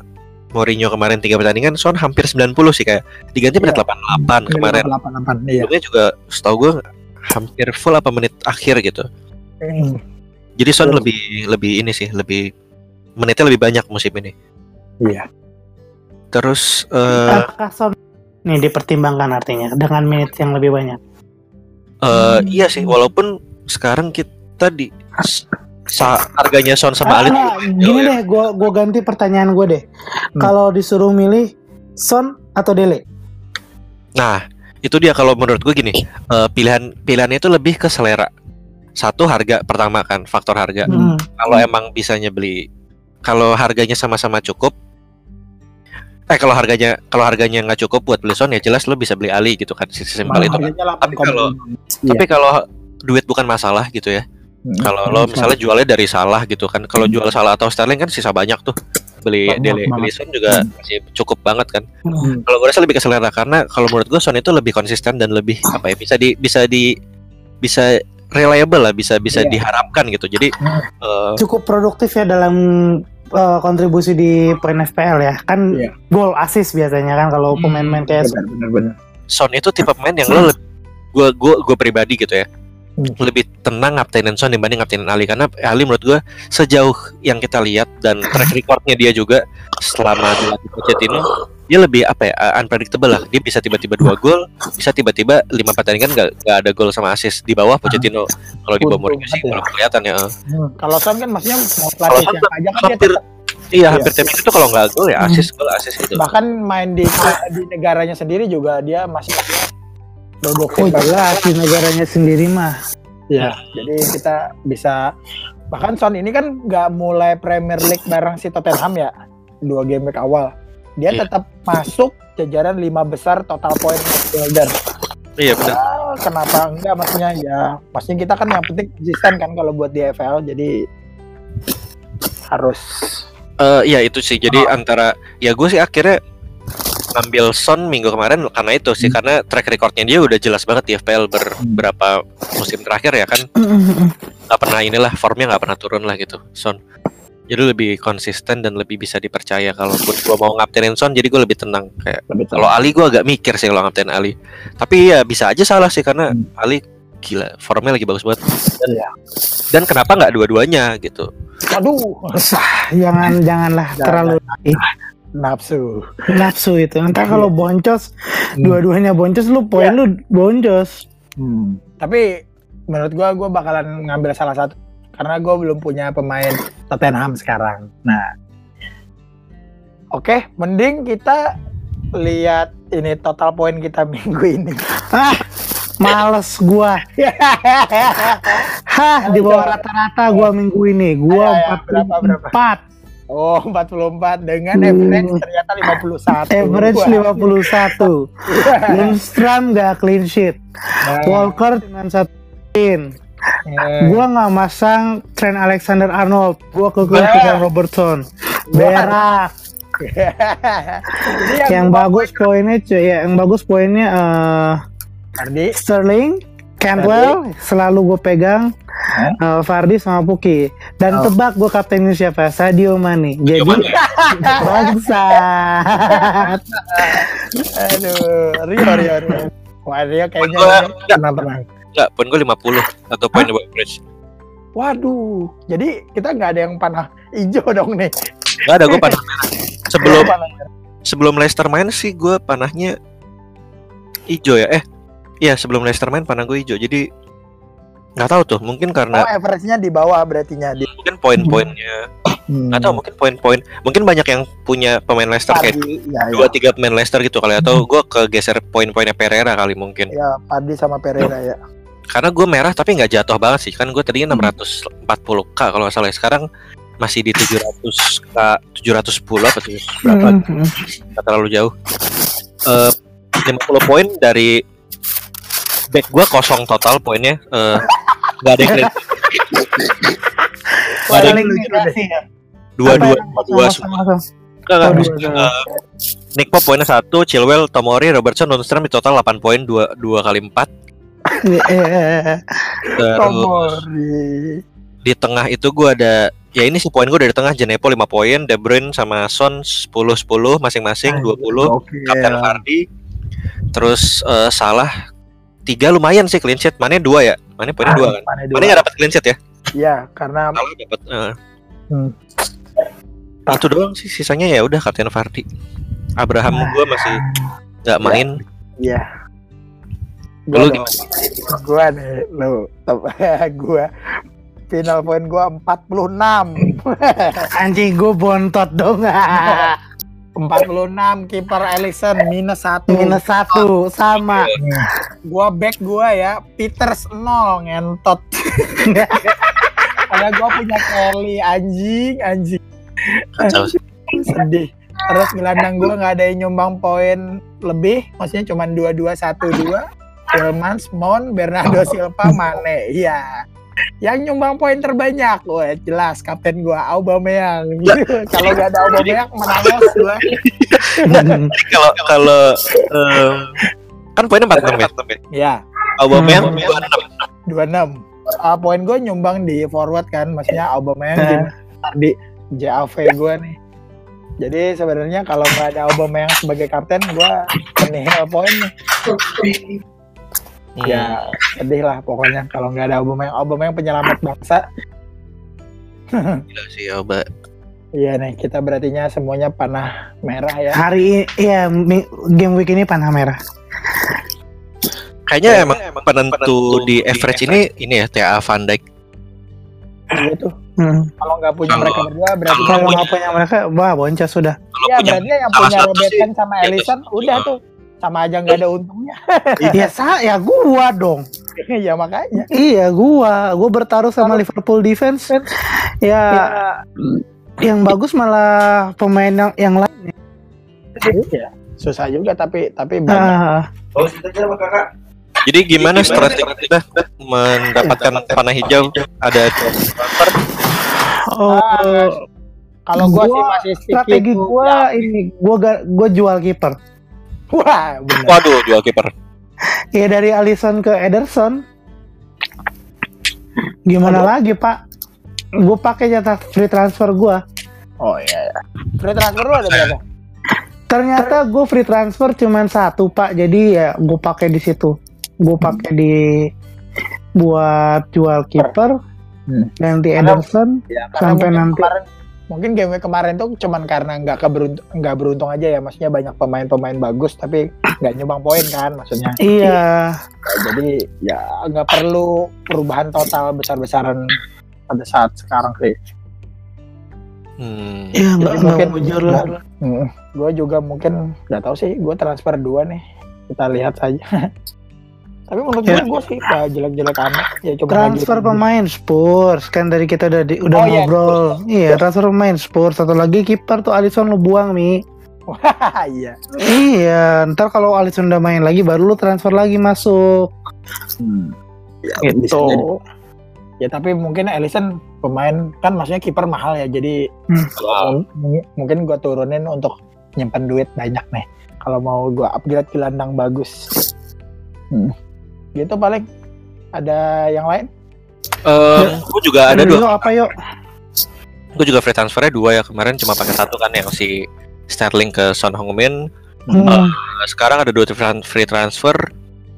Mourinho kemarin tiga pertandingan Son hampir 90 sih kayak diganti menit Iya. 88 kemarin. 88 iya. Sebelumnya juga setahu gue hampir full apa menit akhir gitu. Hmm, Jadi Son Betul. lebih lebih ini sih lebih menitnya lebih banyak musim ini. Iya. Terus eh Apakah Son nih dipertimbangkan artinya dengan menit yang lebih banyak? eh, iya sih walaupun sekarang kita di sa- harganya Son sama Ah, enggak, gini deh, gue gua ganti pertanyaan gue deh. Hmm. Kalau disuruh milih Son atau Dele? Nah, itu dia kalau menurut gue gini, eh, pilihan pilihannya itu lebih ke selera. Satu harga pertama kan, faktor harga. Hmm. Kalau emang bisanya beli, kalau harganya sama-sama cukup, eh kalau harganya kalau harganya nggak cukup buat beli Son ya jelas lo bisa beli Ali gitu kan, simpel itu. kan. Tapi kalau- 8,6. Iya. Tapi kalau duit bukan masalah gitu ya. Hmm. Kalau lo misalnya jualnya dari salah gitu kan, kalau jual salah atau Sterling kan sisa banyak tuh. Beli banget. beli Son juga masih cukup banget kan. Hmm. Kalau gue rasa lebih ke selera karena kalau menurut gue Son itu lebih konsisten dan lebih apa ya bisa di bisa di bisa reliable lah bisa bisa Iya. diharapkan gitu. Jadi Hmm. eh, Cukup produktif ya dalam uh, kontribusi di poin FPL ya. Kan Iya. gol assist biasanya kan kalau pemain-pemain kayak Benar, benar, benar. Son itu tipe pemain yang lo gue gue gue pribadi gitu ya Hmm. lebih tenang ngaptenin Son dibanding ngaptenin Ali karena Ali menurut gue sejauh yang kita lihat dan track recordnya dia juga selama dilatih Pochettino dia lebih apa ya uh, unpredictable lah dia bisa tiba-tiba dua gol bisa tiba-tiba lima pertandingan nggak nggak ada gol sama assist di bawah Pochettino kalau di bawah Mourinho sih kalau kelihatan ya. Hmm. Kalau Son kan maksudnya mau pelatih siapa aja kan dia hampir tetap iya hampir tiap itu kalau nggak gol ya Hmm. assist gol assist gitu bahkan main di di negaranya sendiri juga dia masih dodok Oh jelas di negaranya sendiri mah. Ya, jadi kita bisa bahkan Son ini kan nggak mulai Premier League bareng si Tottenham ya dua game week awal. Dia Iya. tetap masuk jajaran lima besar total point midfielder. iya benar Ah, kenapa enggak maksudnya ya maksudnya kita kan yang penting konsisten kan kalau buat di FL jadi harus Eh, iya itu sih. Jadi Oh. antara ya gue sih akhirnya ngambil Son minggu kemarin karena itu sih Hmm. karena track recordnya dia udah jelas banget di FPL beberapa musim terakhir ya kan nggak pernah inilah formnya nggak pernah turun lah gitu Son. Jadi lebih konsisten dan lebih bisa dipercaya kalau gue mau ngaptenin Son jadi gue lebih tenang kayak kalau Ali gue agak mikir sih kalau ngaptenin Ali. Tapi ya bisa aja salah sih karena Hmm. Ali gila formnya lagi bagus banget. Dan, Iya. dan kenapa nggak dua-duanya gitu? aduh Jangan janganlah Jangan. terlalu nafsu. nafsu itu. Entar kalau boncos, Hmm. dua-duanya boncos lu poin Ya. lu boncos. Hmm. Tapi menurut gua gua bakalan ngambil salah satu karena gua belum punya pemain Tottenham sekarang. Nah, oke, mending kita lihat ini total poin kita minggu ini. Males gua. Hah, di bawah rata-rata gua minggu ini. Gua ayo, berapa, berapa? 44. oh, 44 dengan Hmm. average ternyata 51. Average Wah. 51. Lundstram gak clean sheet. Nah, Walker dengan satu win. eh, Gua nggak masang Trent Alexander Arnold. Gua ke Wah. Robertson. Berak. Yang gua- bagus poinnya cuy, ya, yang bagus poinnya eh Ardi, Sterling, Cantwell, selalu gue pegang. Eh, Fardi sama Puki dan Oh. tebak gue kaptennya siapa Sadio Mane jadi bangsat aduh, Rio, Rio, Rio. Wah dia kayaknya Gua- tenang-tenang. Enggak, poin gue 50 atau poin above average. Waduh, jadi kita nggak ada yang panah hijau dong nih. Enggak ada gue panah merah. Sebelum Panah sebelum Leicester main sih gue panahnya hijau ya. Eh, iya sebelum Leicester main panah gue hijau. Jadi nggak tahu tuh, mungkin Oh, karena average-nya di bawah berarti di. mungkin poin-poinnya Hmm. tahu mungkin poin-poin mungkin banyak yang punya pemain Leicester kayak Pardi, ya, ya. dua tiga pemain Leicester gitu kali atau gue kegeser poin-poinnya Pereira kali mungkin ya Pardi sama Pereira ya. karena gue merah tapi nggak jatuh banget sih kan gue tadinya 640 k kalau nggak salah sekarang masih di 700 k 710 apa tuh berapa Hmm. nggak terlalu jauh Eh 50 poin dari back gue kosong total poinnya Eh, nggak ada yang clean Nggak ada yang enggak ya. dua Apa dua yang dua kosong, semua kosong? Nggak, nggak, Oh, bisa. dua. Eh, Nick Pop poinnya satu, Chilwell, Tomori, Robertson, Lundstrom di total 8 poin, 2, 2 kali 4 Eh, Terus Tomori. di tengah itu gua ada ya ini sih poin gue dari tengah Jenepo 5 poin, De Bruyne sama Son 10 10 masing-masing 20, Oke. Kapten Vardy. Terus eh, Salah tiga lumayan sih clean sheet. Mana dua ya? Mana poinnya dua kan? Mana Mana dua? nggak dapat clean sheet ya? Iya, karena Salah dapat. eh. Hmm. Itu doang sih sisanya ya udah Kapten Vardy. Abraham gua masih nggak main. Iya. Lu Gua, dong. gua nih, lu. gua final point gua 46. Anjing gue bontot dong. 46 kiper Alisson minus 1. Minus satu sama. Gua back gua ya, Peters 0 ngentot. Karena gua punya Kelly anjing, anjing. Kacau. Sedih. Terus gelandang gua nggak ada yang nyumbang poin lebih, maksudnya cuma 22 12. Tillmans, Mount, Bernardo Silva, Mane. Iya. Yang nyumbang poin terbanyak, wah jelas kapten gua Aubameyang. Kalau nggak ada Aubameyang menangis gua. Kalau kalau em, kan poinnya 46 ya. Ya, Aubameyang Hmm. 26. 26. Ah, poin gue nyumbang di forward kan, maksudnya Aubameyang di tadi JAV gue nih. Jadi sebenarnya kalau nggak ada Aubameyang sebagai kapten, gue menihil poin nih. Hmm. Ya sedih lah pokoknya kalau nggak ada Aubameyang. Aubameyang penyelamat bangsa. Gila sih Auba. Iya nih, kita berartinya semuanya panah merah ya. Hari ini, ya mi- game week ini panah merah. Kayaknya emang penentu di average ini ini ya TA Van Dijk. Iya tuh. Hmm. Kalau nggak punya mereka berdua berarti kalau nggak punya mereka, wah boncos sudah. Ya punya berarti yang punya Robertson sama Ellison itu. udah tuh sama aja nggak ada untungnya. ya saya gua dong. ya makanya. Iya gua, gua bertaruh sama Liverpool defense. Ya, yang bagus malah pemain yang, yang lain. Iya. Susah juga tapi tapi banyak. Ah, Jadi gimana strategi kita mendapatkan panah hijau? Ada transfer oh, Kalau gua, sih Gua- masih stick strategi itu. gua ini gua ga- gua jual kiper. Wah, benar. Waduh, jual kiper. Ya dari Alisson ke Ederson. Gimana lagi pak? Gue pakai jatah free transfer gua. Oh iya. iya. Free transfer lu ada berapa? Ternyata gue free transfer cuman satu pak. Jadi ya gue pakai di situ. Gue pakai di buat jual kiper. Hmm. Karena- Ederson. Ya, Sampai mungkin nanti. Kemarin, mungkin game kemarin tuh cuman karena nggak keberuntung nggak beruntung aja ya. Maksudnya banyak pemain-pemain bagus tapi nggak nyumbang poin kan maksudnya. Iya. Ya, jadi ya nggak perlu perubahan total besar-besaran pada saat sekarang sih. Hmm. Iya nggak mungkin- bujur lah. Hmm, gue juga mungkin nggak tahu sih. Gue transfer dua nih. Kita lihat saja. Tapi menurut Ya. gue gue sih gak jelek-jelek amat. Ya cuma Transfer pemain Spurs kan dari kita udah di, udah Oh, iya, ngobrol. Iya, transfer pemain Spurs. Satu lagi kiper tuh Alisson lu buang mi. iya. Iya, ntar kalau Alisson udah main lagi baru lu transfer lagi masuk. Ya, Gitu. Ya tapi mungkin Ellison pemain kan maksudnya kiper mahal ya. Jadi mung- mungkin gua turunin untuk nyimpen duit banyak nih. Kalau mau gua upgrade gelandang bagus. Hmm. Gitu paling. Ada yang lain? Eh, gue juga ada Aduh, dua. yuk, apa yuk? Gue juga free transfernya dua ya kemarin cuma pakai satu kan yang si Sterling ke Son Heung-min. Hmm. Nah, sekarang ada dua free transfer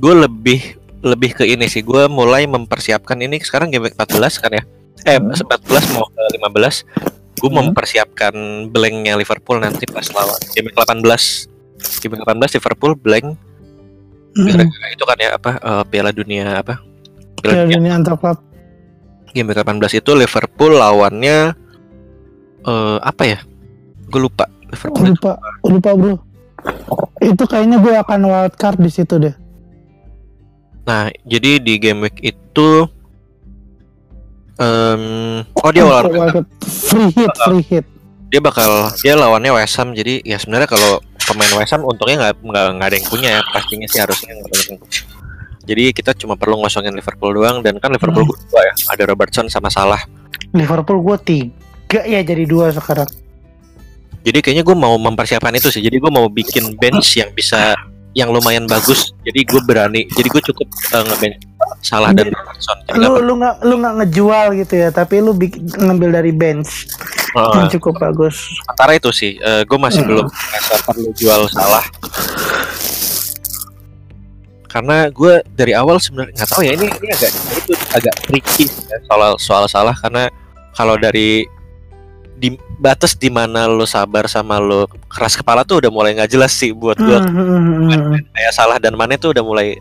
gue lebih lebih ke ini sih. Gue mulai mempersiapkan ini sekarang game week 14 kan ya. Eh Hmm. 14 mau ke 15. Gue Hmm. mempersiapkan blanknya Liverpool nanti pas lawan game week 18. Game week 18 Liverpool blank. Gara-gara itu kan ya apa eh, Piala Dunia apa? Piala Piala Dunia Dunia antar klub. game week 18 itu Liverpool lawannya eh apa ya? Gue lupa. Liverpool itu Lupa, lupa bro. Itu kayaknya gue akan wild card di situ deh. Nah, jadi di game week itu em oh dia lawan. Free hit, free hit. dia bakal dia lawannya West Ham jadi ya sebenarnya kalau pemain West Ham untungnya nggak nggak nggak ada yang punya ya pastinya sih harusnya nggak ada yang punya. Jadi kita cuma perlu ngosongin Liverpool doang dan kan Liverpool Hmm. dua ya ada Robertson sama Salah. Liverpool gue tiga ya jadi dua sekarang. Jadi kayaknya gue mau mempersiapkan itu sih. Jadi gue mau bikin bench yang bisa yang lumayan bagus. Jadi gue berani. Jadi gue cukup uh, ngebench Salah dan Robertson. Jadi Lu lu nggak lu nggak ngejual gitu ya, tapi lu bikin, ngambil dari bench perlu- yang uh, cukup bagus. sementara itu sih. gue masih Hmm. belum merasa perlu jual Salah. Karena gue dari awal sebenarnya nggak tahu ya ini ini agak itu agak tricky ya, soal soal salah karena kalau dari di batas di mana lo sabar sama lo keras kepala tuh udah mulai nggak jelas sih buat gue Hmm, hmm, hmm, kayak salah dan mana tuh udah mulai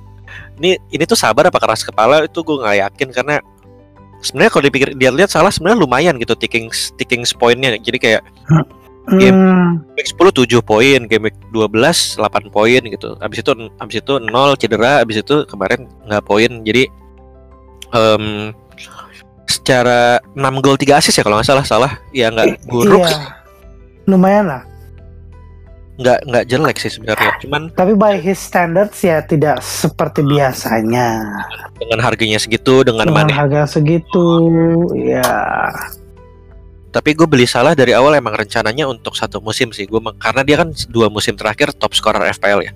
ini ini tuh sabar apa keras kepala? Itu gue nggak yakin karena sebenarnya kalau dipikir dia lihat salah sebenarnya lumayan gitu ticking ticking poinnya jadi kayak Game. Game week 10 7 poin game week 12 8 poin gitu. Abis itu abis itu 0 cedera abis itu kemarin nggak poin. Jadi em secara 6 gol 3 assist ya kalau nggak salah salah ya nggak buruk sih, Iya. Lumayan lah. nggak nggak jelek sih sebenarnya cuman Tapi by his standards ya tidak seperti biasanya. dengan harganya segitu dengan Dengan Mane harga segitu, ya. tapi gue beli salah dari awal emang rencananya untuk satu musim sih gue karena dia kan dua musim terakhir top scorer FPL ya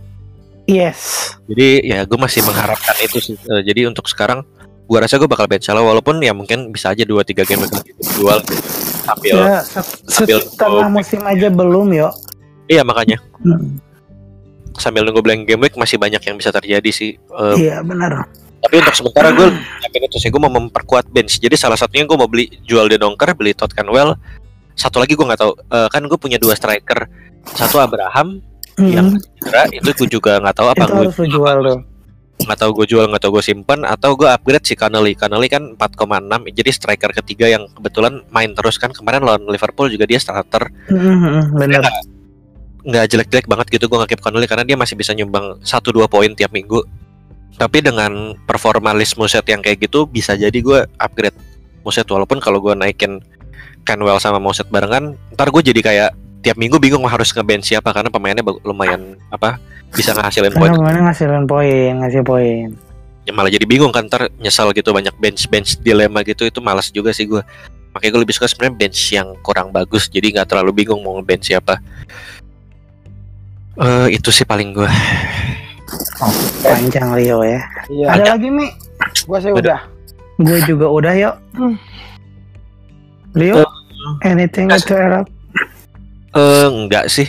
Yes. jadi ya gue masih mengharapkan itu sih Eh, jadi untuk sekarang gue rasa gue bakal bench salah walaupun ya mungkin bisa aja dua tiga game lagi jual sambil Ya, sambil setengah musim aja belum yo. iya makanya Hmm. sambil nunggu blank game week masih banyak yang bisa terjadi sih Eh, Iya benar. tapi untuk sementara gue yakin itu sih gue mau memperkuat bench jadi salah satunya gue mau beli jual De Donker beli Todd Canwell satu lagi gue nggak tahu Eh, kan gue punya dua striker satu Abraham yang Hmm. cedera itu gue juga nggak tahu apa Itu gue harus jual tuh. Nggak tahu gue jual nggak tahu gue simpan atau gue upgrade si Connolly Connolly kan 4,6 jadi striker ketiga yang kebetulan main terus kan. Kemarin lawan Liverpool juga dia starter. Hmm, hmm, hmm, benar. nggak jelek-jelek banget gitu gue ngakip Connolly karena dia masih bisa nyumbang 1-2 poin tiap minggu. Tapi dengan performa list Muset yang kayak gitu bisa jadi gue upgrade Muset walaupun kalau gue naikin Canwell sama Muset barengan ntar gue jadi kayak tiap minggu bingung harus nge-bench siapa karena pemainnya lumayan apa bisa ngehasilin poin kemarin ngasilin poin, ngasih poin. ya malah jadi bingung kan ntar nyesal gitu banyak bench bench dilema gitu itu malas juga sih gue makanya gue lebih suka sebenarnya bench yang kurang bagus jadi nggak terlalu bingung mau bench siapa Eh itu sih paling gue Panjang Rio ya. Iya, Ada lagi Mi? gua sih Udah. udah. Gue juga udah yuk. Rio, anything to up? eh enggak sih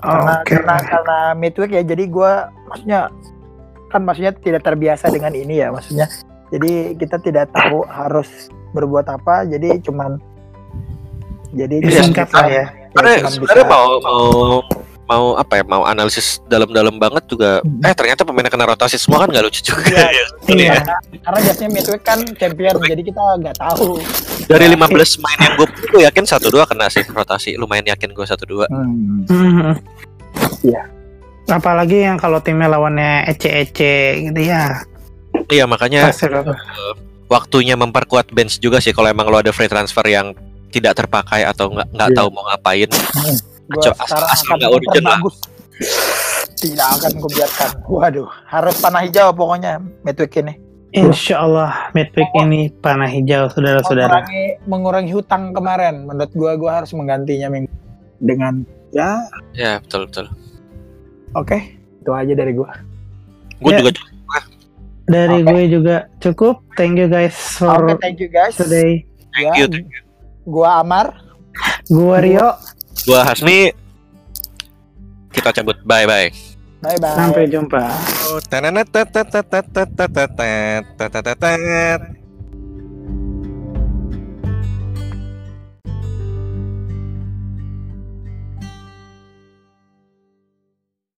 Karena, Oke. karena karena midweek ya, jadi gua maksudnya kan maksudnya tidak terbiasa dengan ini ya, maksudnya. Jadi kita tidak tahu harus berbuat apa, jadi cuman jadi Iya, Singkat lah ya. karena cuman sebenarnya bisa- mau mau mau apa ya mau analisis dalam-dalam banget juga eh ternyata pemainnya kena rotasi semua kan nggak lucu juga Iya. ya. Iya. karena biasanya midweek kan champion, jadi kita nggak tahu. Dari 15 main yang gue gue yakin satu dua kena sih rotasi lumayan yakin gue satu dua Hmm. Hmm. Iya. Apalagi yang kalau timnya lawannya ece-ece gitu ya. iya makanya lo- waktunya memperkuat bench juga sih kalau emang lo ada free transfer yang tidak terpakai atau nggak nggak Iya. tahu mau ngapain Asal- sekarang asal akan nggak urgent lah. Tidak akan kubiarkan. Waduh, harus panah hijau pokoknya midweek ini. Insya Allah midweek ini panah hijau saudara-saudara. Mengurangi, mengurangi hutang kemarin. Menurut gua gua harus menggantinya minggu dengan ya ya betul betul oke itu aja dari gua. gue Ya. juga Dari Oke. gue juga cukup. Thank you guys for thank you guys. today. thank Ya, you thank you. Gua Amar. Gue Rio. gue Hasmi kita cabut bye bye Bye bye. Sampai jumpa.